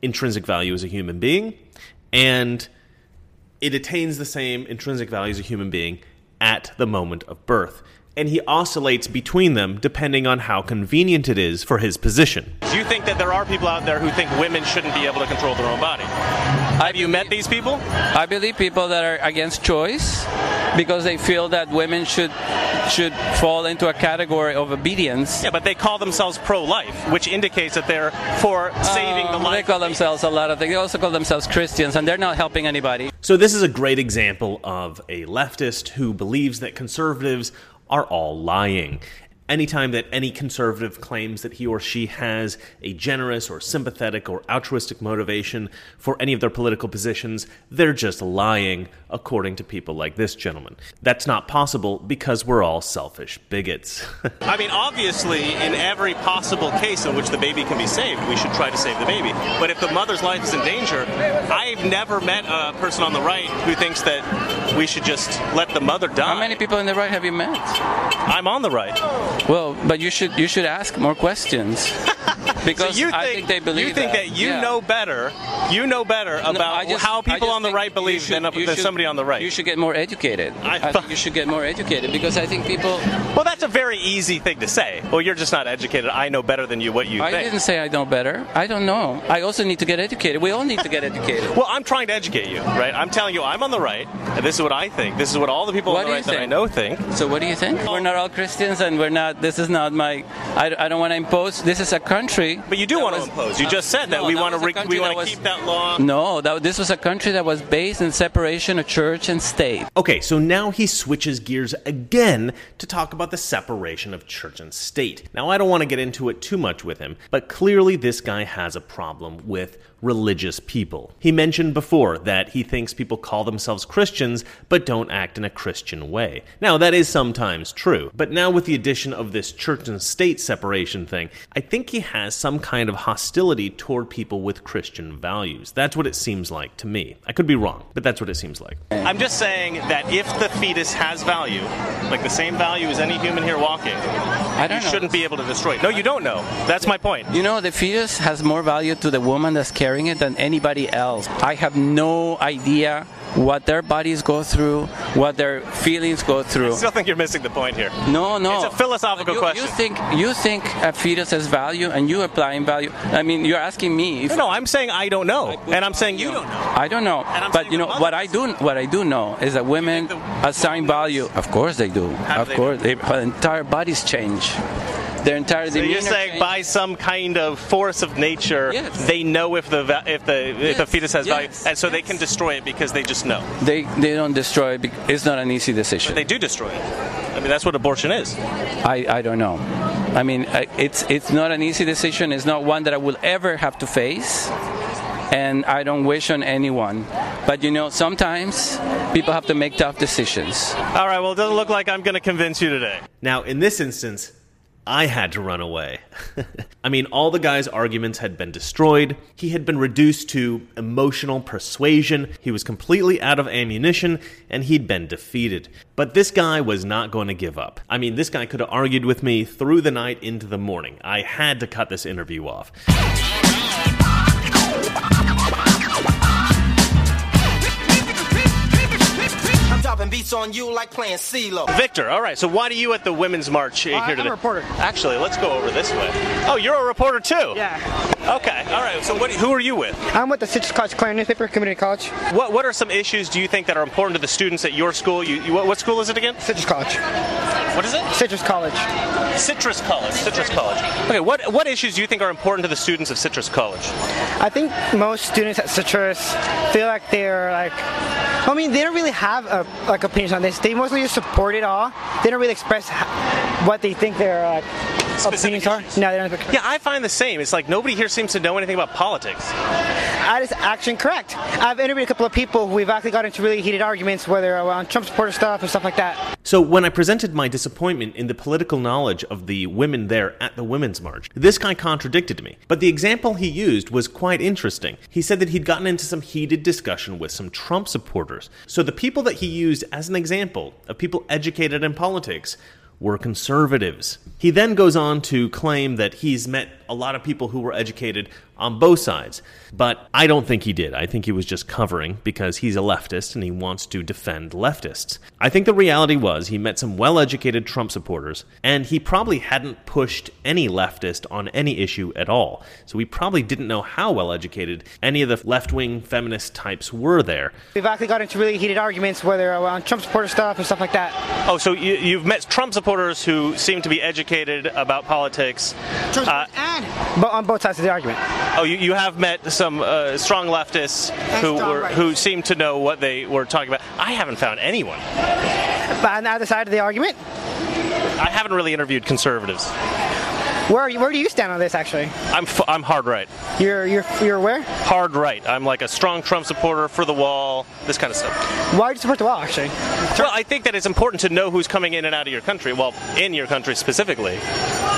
intrinsic value as a human being, and it attains the same intrinsic value as a human being at the moment of birth. And he oscillates between them depending on how convenient it is for his position. Do you think that there are people out there who think women shouldn't be able to control their own body? Have you met these people? I believe people that are against choice because they feel that women should should fall into a category of obedience. Yeah, but they call themselves pro-life, which indicates that they're for saving the Um, life. They call themselves a lot of things. They also call themselves Christians, and they're not helping anybody. So, this is a great example of a leftist who believes that conservatives are all lying. Anytime that any conservative claims that he or she has a generous or sympathetic or altruistic motivation for any of their political positions, they're just lying, according to people like this gentleman. That's not possible because we're all selfish bigots. I mean, obviously, in every possible case in which the baby can be saved, we should try to save the baby. But if the mother's life is in danger, I've never met a person on the right who thinks that we should just let the mother die. How many people in the right have you met? I'm on the right. Well, but you should you should ask more questions because so you think, I think they believe you think that, you Yeah. know better. You know better about I just- how people on the right believe should- than, than should- somebody on the right. You should get more educated. I, think you should get more educated because I think people. Well, that's a very easy thing to say. Well, you're just not educated. I know better than you what you think. I think. didn't say I know better. I don't know. I also need to get educated. We all need to get educated. Well, I'm trying to educate you, right? I'm telling you, I'm on the right, and this is what I think. This is what all the people What on the right that I think? know think. So what do you think? We're not all Christians, and we're not. This is not my. I, I don't want to impose. This is a country. But you do want to impose. You just said that we that want to re- we want to keep that law. No, that, this was a country that was based in separation of church and state. Okay, so now he switches gears again to talk about the separation of church and state. Now, I don't want to get into it too much with him, but clearly this guy has a problem with religious people. He mentioned before that he thinks people call themselves Christians but don't act in a Christian way. Now, that is sometimes true, but now with the addition of this church and state separation thing, I think he has some kind of hostility toward people with Christian values. That's what it seems like to me. I could be wrong, but that's what it seems like. I'm just saying that if the fetus has value, like the same value as any human here walking, don't you know. shouldn't be able to destroy it. No, you don't know. That's my point. You know, the fetus has more value to the woman that's carrying it than anybody else. I have no idea what their bodies go through, what their feelings go through. I still think you're missing the point here. No, no. It's a philosophical you, question. You think you think a fetus has value, and you applying value. I mean, you're asking me. If no, I'm saying I don't know, and I'm saying you don't know. I don't know, but you know what I do. What I do know is that women assign value. Of course they do. How of they course, they, their entire bodies change. Their entire So you're saying change. by some kind of force of nature, they know if the if the if the fetus has yes, value, and so they can destroy it because they just know. they they don't destroy. it bec- It's not an easy decision. They do destroy it. I mean, that's what abortion is. I, I don't know. I mean, I- it's it's not an easy decision. It's not one that I will ever have to face, and I don't wish on anyone. But you know, sometimes people have to make tough decisions. All right. Well, it doesn't look like I'm going to convince you today. Now, in this instance, I had to run away. I mean, all the guy's arguments had been destroyed. He had been reduced to emotional persuasion. He was completely out of ammunition, and he'd been defeated. But this guy was not going to give up. I mean, this guy could have argued with me through the night into the morning. I had to cut this interview off. I'm dropping beats on you like playing CeeLo. Victor, all right. So why are you at the women's march uh, here I'm today? a reporter. Actually, let's go over this way. Oh, you're a reporter too. Yeah. Okay. All right. So what? Who are you with? I'm with the Citrus College Clarion newspaper, community college. What What are some issues do you think that are important to the students at your school? You, you what, what school is it again? Citrus College. What is it? Citrus College. Citrus College. Citrus College. Okay. What What issues do you think are important to the students of Citrus College? I think most students at Citrus feel like they're like, I mean, they don't really have a, like opinions on this. They mostly just support it all. They don't really express what they think their uh, opinions oh, are. No, they don't. Yeah, I find the same. It's like nobody here seems to know anything about politics. That is action correct. I've interviewed a couple of people who we've actually got into really heated arguments, whether on Trump supporter stuff and stuff like that. So, when I presented my disappointment in the political knowledge of the women there at the Women's March, this guy contradicted me. But the example he used was quite interesting. He said that he'd gotten into some heated discussion with some Trump supporters. So, the people that he used as an example of people educated in politics were conservatives. He then goes on to claim that he's met a lot of people who were educated on both sides. But I don't think he did. I think he was just covering because he's a leftist and he wants to defend leftists. I think the reality was he met some well educated Trump supporters and he probably hadn't pushed any leftist on any issue at all. So we probably didn't know how well educated any of the left wing feminist types were there. We've actually got into really heated arguments, whether on Trump supporter stuff and stuff like that. Oh, so you, you've met Trump supporters who seem to be educated about politics. Uh, But on both sides of the argument. Oh, you, you have met some uh, strong leftists who strong were rightists. who seem to know what they were talking about. I haven't found anyone. But on the other side of the argument, I haven't really interviewed conservatives. Where you, where do you stand on this? Actually, I'm f- I'm hard right. you're you're you're where? Hard right. I'm like a strong Trump supporter for the wall. This kind of stuff. Why do you support the wall? Actually, Well, I think that it's important to know who's coming in and out of your country. Well, in your country specifically.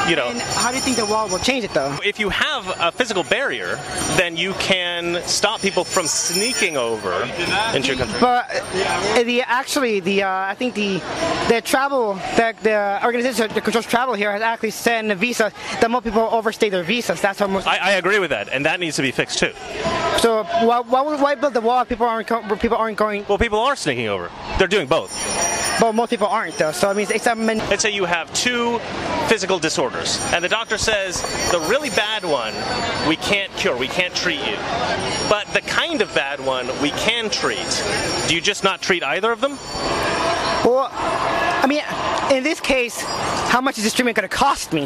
You know. and how do you think the wall will change it though? If you have a physical barrier, then you can stop people from sneaking over into your country. But uh, the actually the uh, I think the the travel that the organization that controls travel here has actually sent a visa that most people overstay their visas. That's how most. I, I agree with that, and that needs to be fixed too. So why, why, why build the wall if people aren't co- people aren't going? Well, people are sneaking over. They're doing both. But most people aren't though. So I mean it's a men- Let's say you have two physical disorders, and the doctor says the really bad one we can't cure, we can't treat you. But the kind of bad one we can treat. Do you just not treat either of them? Well, I mean, in this case, how much is this treatment going to cost me?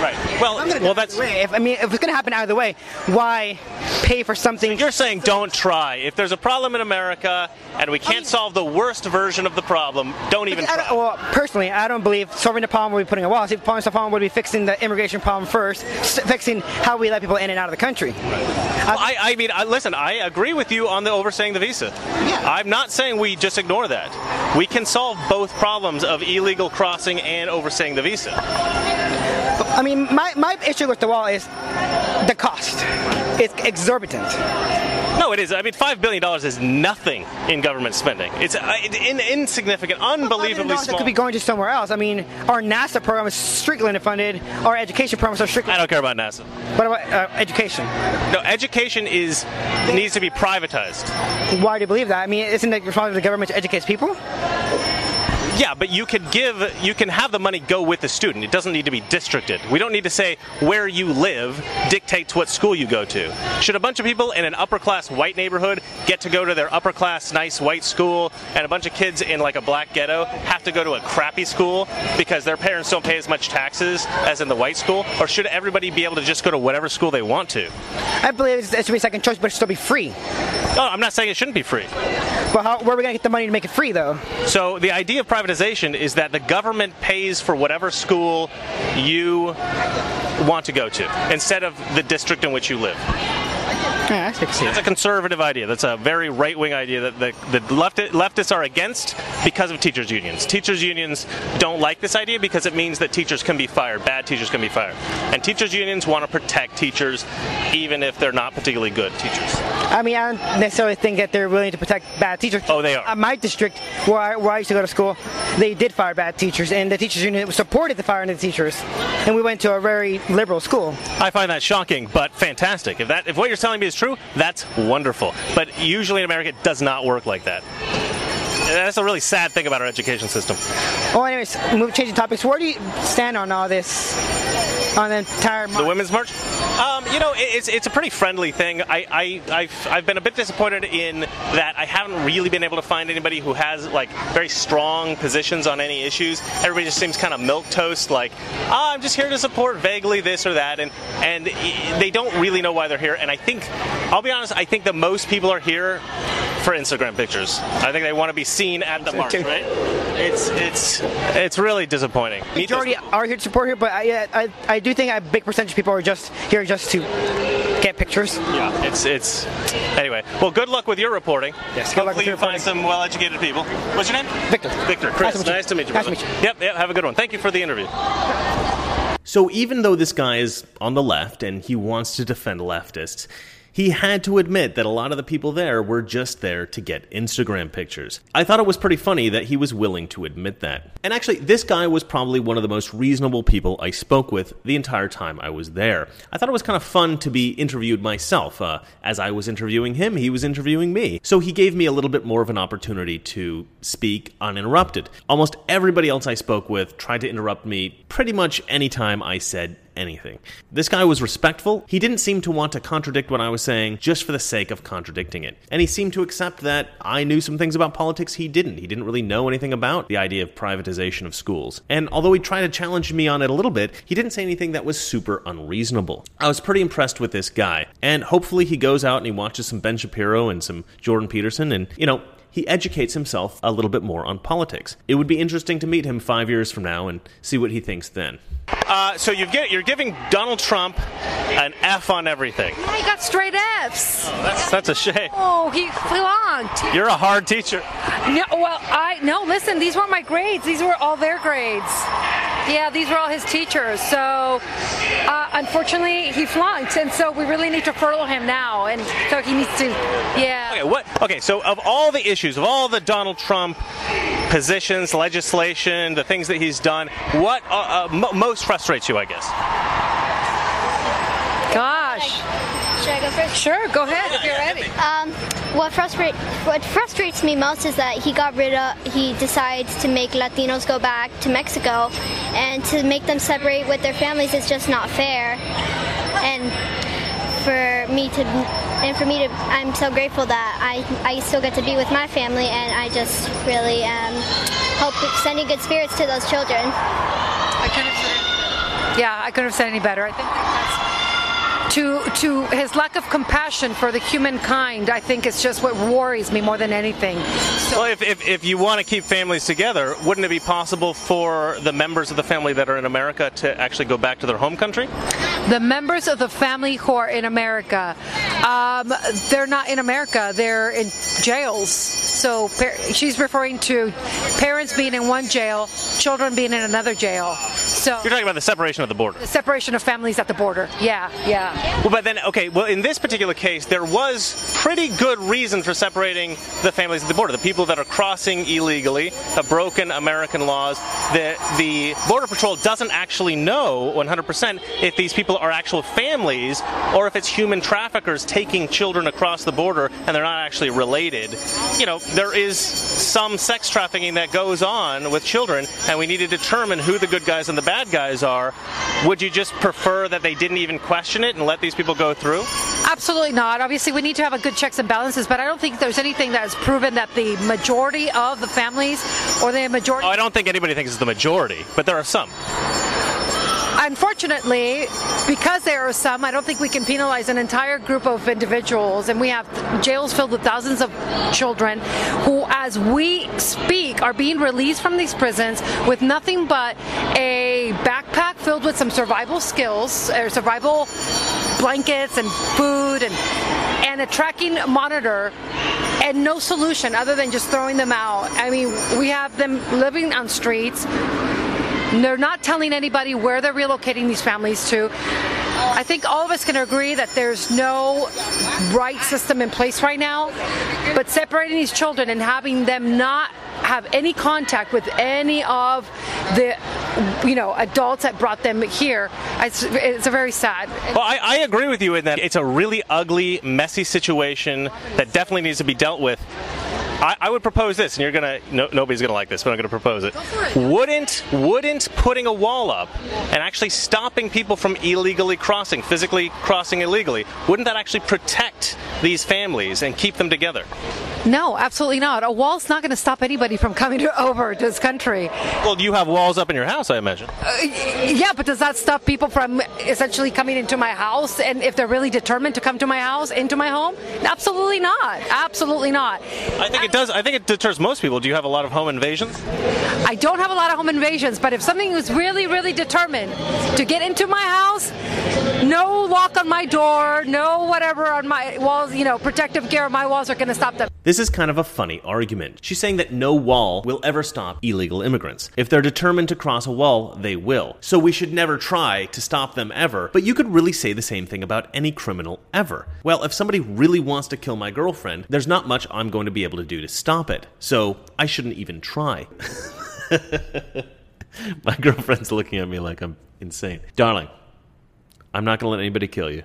Right. Well, well, that's. If, I mean, if it's going to happen either way, why pay for something? You're saying don't try. If there's a problem in America and we can't solve the worst version of the problem, don't even I don't- well, personally, I don't believe solving the problem would be putting a wall. See, solving the problem would be fixing the immigration problem first, fixing how we let people in and out of the country. Well, I, I mean, I, listen, I agree with you on the overstaying the visa. Yeah. I'm not saying we just ignore that. We can solve both problems of illegal crossing and overstaying the visa. I mean, my, my issue with the wall is the cost. It's exorbitant. No, it is. I mean, five billion dollars is nothing in government spending. It's uh, in, insignificant, unbelievably Dollars that could be going to somewhere else. I mean, our NASA program is strictly funded. Our education programs are strictly. I don't care about NASA. What about uh, education? No, education is needs to be privatized. Why do you believe that? I mean, isn't it responsibility of the government to educate people? Yeah, but you could give, you can have the money go with the student. It doesn't need to be districted. We don't need to say where you live dictates what school you go to. Should a bunch of people in an upper class white neighborhood get to go to their upper class nice white school, and a bunch of kids in like a black ghetto have to go to a crappy school because their parents don't pay as much taxes as in the white school? Or should everybody be able to just go to whatever school they want to? I believe it should be second choice, but it should still be free. No, I'm not saying it shouldn't be free. But how, where are we going to get the money to make it free, though? So the idea of privatization is that the government pays for whatever school you want to go to instead of the district in which you live. Yeah, I can see That's a conservative idea. That's a very right wing idea that the, the left, leftists are against because of teachers' unions. Teachers' unions don't like this idea because it means that teachers can be fired, bad teachers can be fired. And teachers' unions want to protect teachers even if they're not particularly good teachers. I mean, I don't necessarily think that they're willing to protect bad teachers. Oh, they are. Uh, my district, where I, where I used to go to school, they did fire bad teachers, and the teachers union supported the firing of the teachers. And we went to a very liberal school. I find that shocking, but fantastic. If that if what you're telling me is true, that's wonderful. But usually in America, it does not work like that. That's a really sad thing about our education system. Well, anyways, move, changing topics. Where do you stand on all this? On the entire The Women's March? Um, you know, it- it's, it's a pretty friendly thing. I, I, I've, I've been a bit disappointed in that I haven't really been able to find anybody who has like very strong positions on any issues. Everybody just seems kind of milk toast, like, ah, I'm just here to support vaguely this or that, and and they don't really know why they're here. And I think, I'll be honest, I think that most people are here for Instagram pictures. I think they want to be seen at the march, right? It's it's it's really disappointing. majority are here to support here, but I, I, I do think a big percentage of people are just here just to get pictures. Yeah, it's it's. Anyway, well, good luck with your reporting. Yes, good luck Hopefully with your you find some well-educated people. What's your name? Victor. Victor. Chris. Nice to meet you. Nice to meet you. Nice to brother. meet Yep. Yep. Have a good one. Thank you for the interview. So even though this guy is on the left and he wants to defend leftists, he had to admit that a lot of the people there were just there to get Instagram pictures. I thought it was pretty funny that he was willing to admit that. And actually, this guy was probably one of the most reasonable people I spoke with the entire time I was there. I thought it was kind of fun to be interviewed myself. Uh, as I was interviewing him, he was interviewing me. So he gave me a little bit more of an opportunity to speak uninterrupted. Almost everybody else I spoke with tried to interrupt me pretty much anytime I said anything. This guy was respectful. He didn't seem to want to contradict what I was saying just for the sake of contradicting it. And he seemed to accept that I knew some things about politics he didn't. He didn't really know anything about the idea of privatization of schools. And although he tried to challenge me on it a little bit, he didn't say anything that was super unreasonable. I was pretty impressed with this guy. And hopefully he goes out and he watches some Ben Shapiro and some Jordan Peterson and, you know, he educates himself a little bit more on politics. It would be interesting to meet him five years from now and see what he thinks then. Uh, so you've get, you're giving Donald Trump an F on everything. Yeah, he got straight Fs. That's that's a shame. Oh, he flunked. You're a hard teacher. No, well, I no. Listen, these weren't my grades. These were all their grades. Yeah, these were all his teachers. So, uh, unfortunately, he flunked, and so we really need to furlough him now. And so he needs to, yeah. Okay, what? Okay, so of all the issues, of all the Donald Trump positions, legislation, the things that he's done, what uh, uh, mo most frustrates you? I guess. Gosh. Should I go first? Sure, go ahead if you're ready. Um, what what frustrates me most is that he got rid of he decides to make Latinos go back to Mexico and to make them separate with their families is just not fair. And for me to and for me to I'm so grateful that I I still get to be with my family and I just really um, hope sending good spirits to those children. I couldn't have said Yeah, I couldn't have said any better. I think to to his lack of compassion for the humankind. I think is just what worries me more than anything. well, if, if, if you want to keep families together, wouldn't it be possible for the members of the family that are in America to actually go back to their home country? The members of the family who are in America, um, they're not in America. They're in jails. So par- she's referring to parents being in one jail, children being in another jail. So You're talking about the separation of the border. the separation of families at the border. Yeah, yeah. Well, but then, okay, well, in this particular case, there was pretty good reason for separating the families at the border. The people that are crossing illegally, have broken American laws. The, the Border Patrol doesn't actually know 100% if these people are actual families or if it's human traffickers taking children across the border and they're not actually related. You know, there is some sex trafficking that goes on with children, and we need to determine who the good guys and the bad guys are. Would you just prefer that they didn't even question it and let these people go through? Absolutely not. Obviously, we need to have a good checks and balances, but I don't think there's anything that has proven that the majority of the families or the majority. Oh, I don't think anybody thinks it's the majority, but there are some. Unfortunately, because there are some, I don't think we can penalize an entire group of individuals, and we have jails filled with thousands of children who, as we speak, are being released from these prisons with nothing but a backpack filled with some survival skills, or survival blankets and food, and and a tracking monitor and no solution other than just throwing them out. I mean, we have them living on streets. They're not telling anybody where they're relocating these families to. I think all of us can agree that there's no right system in place right now, but separating these children and having them not have any contact with any of the you know adults that brought them here it's, it's a very sad Well, I, I agree with you in that it's a really ugly, messy situation that definitely needs to be dealt with. I, I would propose this, and you're gonna no, nobody's gonna like this, but I'm gonna propose it. Wouldn't wouldn't putting a wall up and actually stopping people from illegally crossing, physically crossing illegally, wouldn't that actually protect these families and keep them together? no absolutely not a wall's not going to stop anybody from coming to, over to this country Well, you have walls up in your house, I imagine. Uh, yeah, but does that stop people from essentially coming into my house? And if they're really determined to come to my house, into my home? Absolutely not. Absolutely not. I think it does. I think it deters most people. Do you have a lot of home invasions? I don't have a lot of home invasions, but if something is really, really determined to get into my house, no lock on my door, no whatever on my walls, you know, protective gear on my walls are going to stop them. This is kind of a funny argument. She's saying that no wall will ever stop illegal immigrants. If they're determined to cross a wall, they will. So we should never try to stop them ever. But you could really say the same thing about any criminal ever. Well, if somebody really wants to kill my girlfriend, there's not much I'm going to be able to do to stop it. So I shouldn't even try. my girlfriend's looking at me like I'm insane. Darling, I'm not going to let anybody kill you.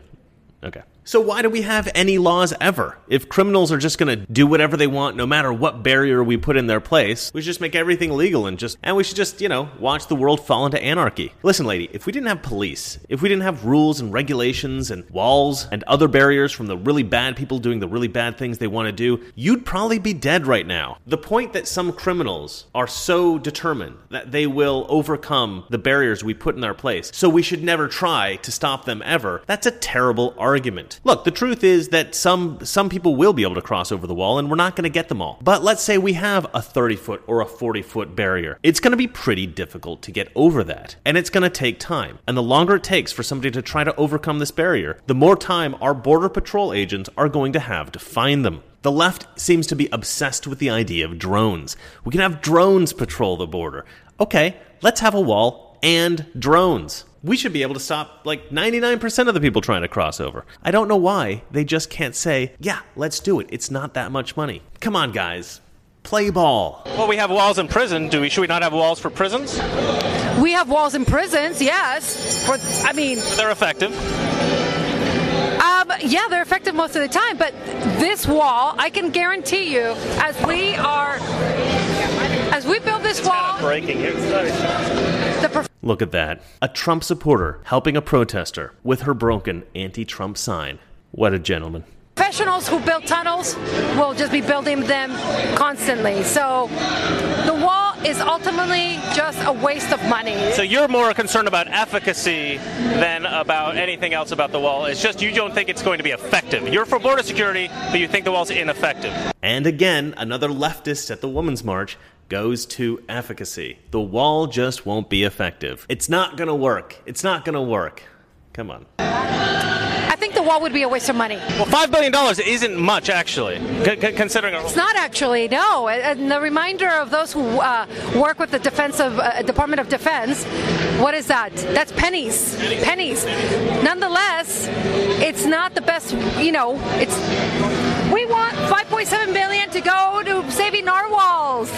Okay. So why do we have any laws ever? If criminals are just going to do whatever they want no matter what barrier we put in their place, we should just make everything legal and just and we should just, you know, watch the world fall into anarchy. Listen, lady, if we didn't have police, if we didn't have rules and regulations and walls and other barriers from the really bad people doing the really bad things they want to do, you'd probably be dead right now. The point that some criminals are so determined that they will overcome the barriers we put in their place, so we should never try to stop them ever. That's a terrible argument. Look, the truth is that some some people will be able to cross over the wall and we're not going to get them all. But let's say we have a 30 foot or a 40 foot barrier. It's going to be pretty difficult to get over that. And it's going to take time. And the longer it takes for somebody to try to overcome this barrier, the more time our border patrol agents are going to have to find them. The left seems to be obsessed with the idea of drones. We can have drones patrol the border. Okay, let's have a wall and drones. We should be able to stop like 99% of the people trying to cross over. I don't know why they just can't say, yeah, let's do it. It's not that much money. Come on, guys. Play ball. Well, we have walls in prison. Do we? Should we not have walls for prisons? We have walls in prisons, yes. But I mean, They're effective. Yeah, they're effective most of the time, but this wall, I can guarantee you, as we are, as we build this wall, Breaking here. the prof- Look at that. A Trump supporter helping a protester with her broken anti Trump sign. What a gentleman. professionals who build tunnels will just be building them constantly. So the wall is ultimately just a waste of money. So you're more concerned about efficacy than about anything else about the wall. It's just you don't think it's going to be effective. You're for border security, but you think the wall's ineffective. And again, another leftist at the Women's March goes to efficacy. The wall just won't be effective. It's not gonna work. It's not gonna work. Come on. I think the wall would be a waste of money. Well, five billion dollars isn't much, actually, c- c- considering. It's not actually, no. And the reminder of those who uh, work with the Defense of uh, Department of Defense, what is that? That's pennies, pennies. Nonetheless, it's not the best. You know, it's. We want 5.7 billion to go to saving narwhals,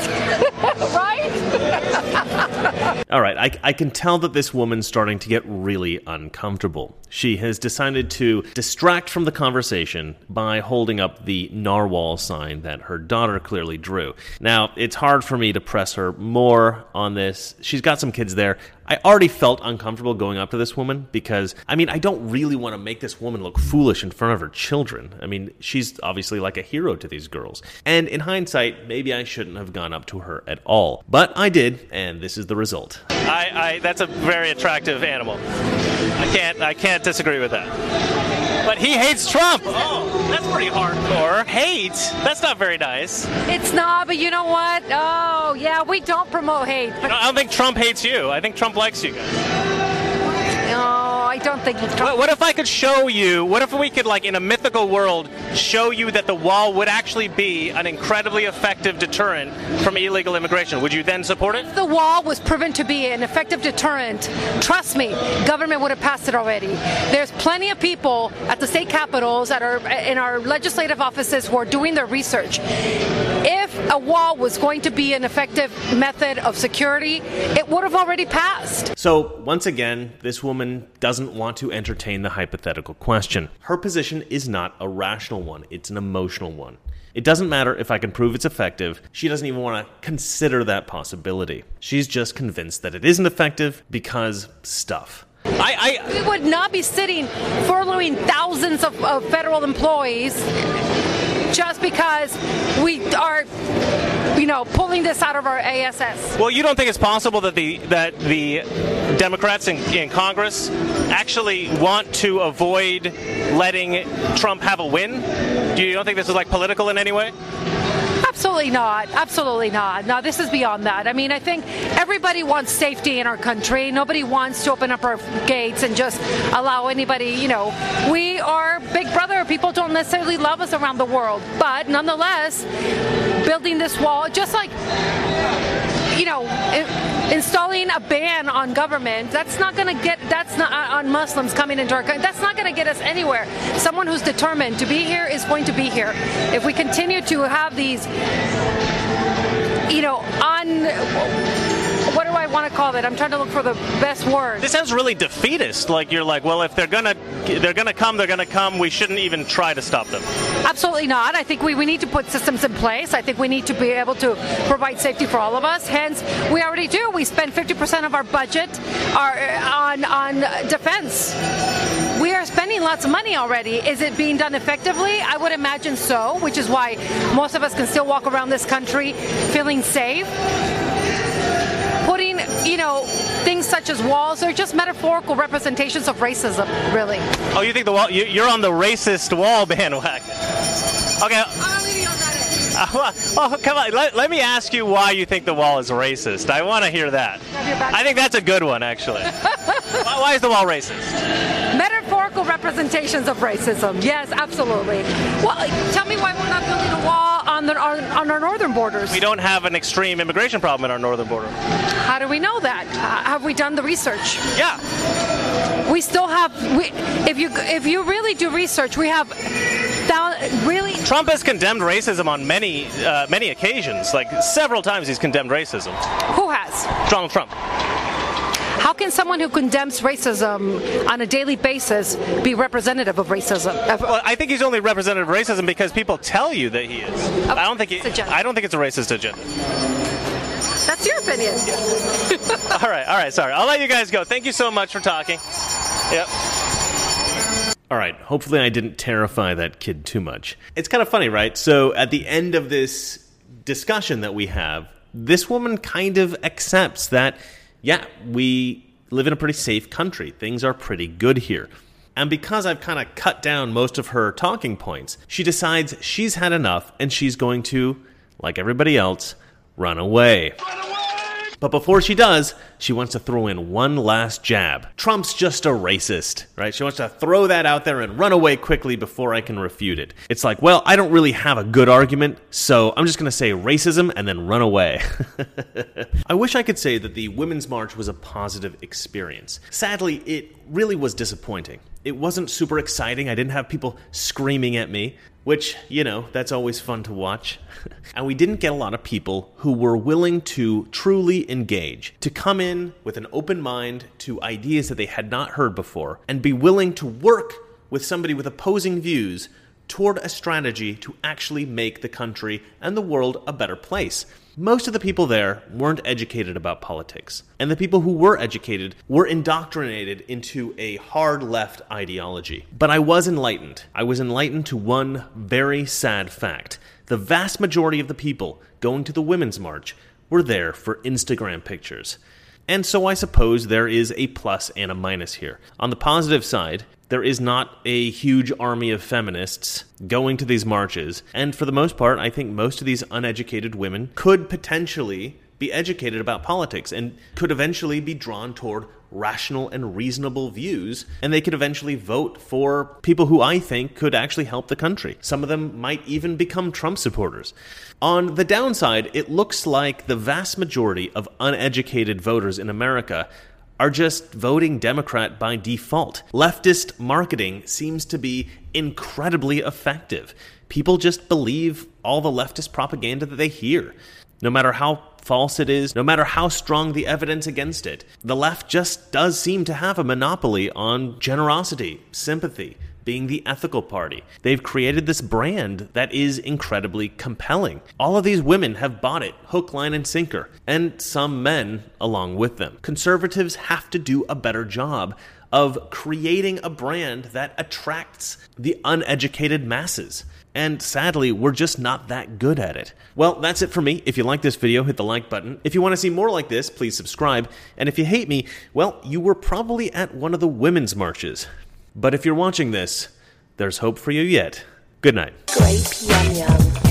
right? All right, I, I can tell that this woman's starting to get really uncomfortable. She has decided to distract from the conversation by holding up the narwhal sign that her daughter clearly drew. Now, it's hard for me to press her more on this. She's got some kids there. I already felt uncomfortable going up to this woman because, I mean, I don't really want to make this woman look foolish in front of her children. I mean, she's obviously like a hero to these girls. And in hindsight, maybe I shouldn't have gone up to her at all. But I did, and this is the result. I, I, that's a very attractive animal. I can't, I can't disagree with that. But he hates Trump. Oh, that's pretty hardcore. Hate? That's not very nice. It's not, but you know what? Oh, yeah, we don't promote hate. I don't think Trump hates you. I think Trump likes you guys. No, I I don't think. What, what if I could show you? What if we could, like, in a mythical world, show you that the wall would actually be an incredibly effective deterrent from illegal immigration? Would you then support it? If the wall was proven to be an effective deterrent, trust me, government would have passed it already. There's plenty of people at the state capitals, that are uh, in our legislative offices, who are doing their research. If a wall was going to be an effective method of security, it would have already passed. So, once again, this woman doesn't want to entertain the hypothetical question. Her position is not a rational one, it's an emotional one. It doesn't matter if I can prove it's effective, she doesn't even want to consider that possibility. She's just convinced that it isn't effective because stuff. I, I we would not be sitting furloughing thousands of, of federal employees just because we are you know, pulling this out of our ASS. Well, you don't think it's possible that the that the Democrats in, in Congress actually want to avoid letting Trump have a win? Do you don't think this is like political in any way? Absolutely not. Absolutely not. No, this is beyond that. I mean, I think everybody wants safety in our country. Nobody wants to open up our gates and just allow anybody, you know, we are big brother. People don't necessarily love us around the world. But nonetheless, building this wall, just like, you know, installing a ban on government, that's not going to get, that's not uh, on Muslims coming into our country, that's not going to get us anywhere. Someone who's determined to be here is going to be here. If we continue to have these, you know, on I want to call it? I'm trying to look for the best word. This sounds really defeatist. Like you're like, well, if they're gonna they're gonna come, they're gonna come. We shouldn't even try to stop them. Absolutely not. I think we, we need to put systems in place. I think we need to be able to provide safety for all of us. Hence, we already do. We spend 50% of our budget our, on on defense. We are spending lots of money already. Is it being done effectively? I would imagine so, which is why most of us can still walk around this country feeling safe you know, things such as walls are just metaphorical representations of racism, really. Oh, you think the wall? You, are on the racist wall bandwagon. Okay. Uh, well, oh, come on. Let, let, me ask you why you think the wall is racist. I want to hear that. I think that's a good one, actually. why, why is the wall racist? Metaphorical representations of racism. Yes, absolutely. Well, tell me why we're not building a wall on, the, on, on our northern borders. We don't have an extreme immigration problem in our northern border. How do we know that? Uh, have we done the research? Yeah. We still have. We, if you if you really do research, we have. Really, Trump has condemned racism on many uh, many occasions. Like several times, he's condemned racism. Who has? Donald Trump. How can someone who condemns racism on a daily basis be representative of racism? Well, I think he's only representative of racism because people tell you that he is. Oh, I don't think he, I don't think it's a racist agenda. That's your opinion. all right, all right, sorry. I'll let you guys go. Thank you so much for talking. Yep. All right, hopefully I didn't terrify that kid too much. It's kind of funny, right? So at the end of this discussion that we have, this woman kind of accepts that, yeah, we live in a pretty safe country. Things are pretty good here. And because I've kind of cut down most of her talking points, she decides she's had enough and she's going to, like everybody else, run away. Run away! But before she does, she wants to throw in one last jab. Trump's just a racist, right? She wants to throw that out there and run away quickly before I can refute it. It's like, well, I don't really have a good argument, so I'm just going to say racism and then run away. I wish I could say that the Women's March was a positive experience. Sadly, it really was disappointing. It wasn't super exciting. I didn't have people screaming at me, which, you know, that's always fun to watch. and we didn't get a lot of people who were willing to truly engage, to come in with an open mind to ideas that they had not heard before, and be willing to work with somebody with opposing views toward a strategy to actually make the country and the world a better place. Most of the people there weren't educated about politics, and the people who were educated were indoctrinated into a hard left ideology. But I was enlightened. I was enlightened to one very sad fact. The vast majority of the people going to the Women's March were there for Instagram pictures. And so I suppose there is a plus and a minus here. On the positive side, there is not a huge army of feminists going to these marches. And for the most part, I think most of these uneducated women could potentially be educated about politics and could eventually be drawn toward rational and reasonable views, and they could eventually vote for people who I think could actually help the country. Some of them might even become Trump supporters. On the downside, it looks like the vast majority of uneducated voters in America are just voting Democrat by default. Leftist marketing seems to be incredibly effective. People just believe all the leftist propaganda that they hear. No matter how false it is, no matter how strong the evidence against it, the left just does seem to have a monopoly on generosity, sympathy, being the ethical party. They've created this brand that is incredibly compelling. All of these women have bought it hook, line, and sinker, and some men along with them. Conservatives have to do a better job of creating a brand that attracts the uneducated masses. And sadly, we're just not that good at it. Well, that's it for me. If you like this video, hit the like button. If you want to see more like this, please subscribe. And if you hate me, well, you were probably at one of the women's marches. But if you're watching this, there's hope for you yet. Good night. Yum Yum.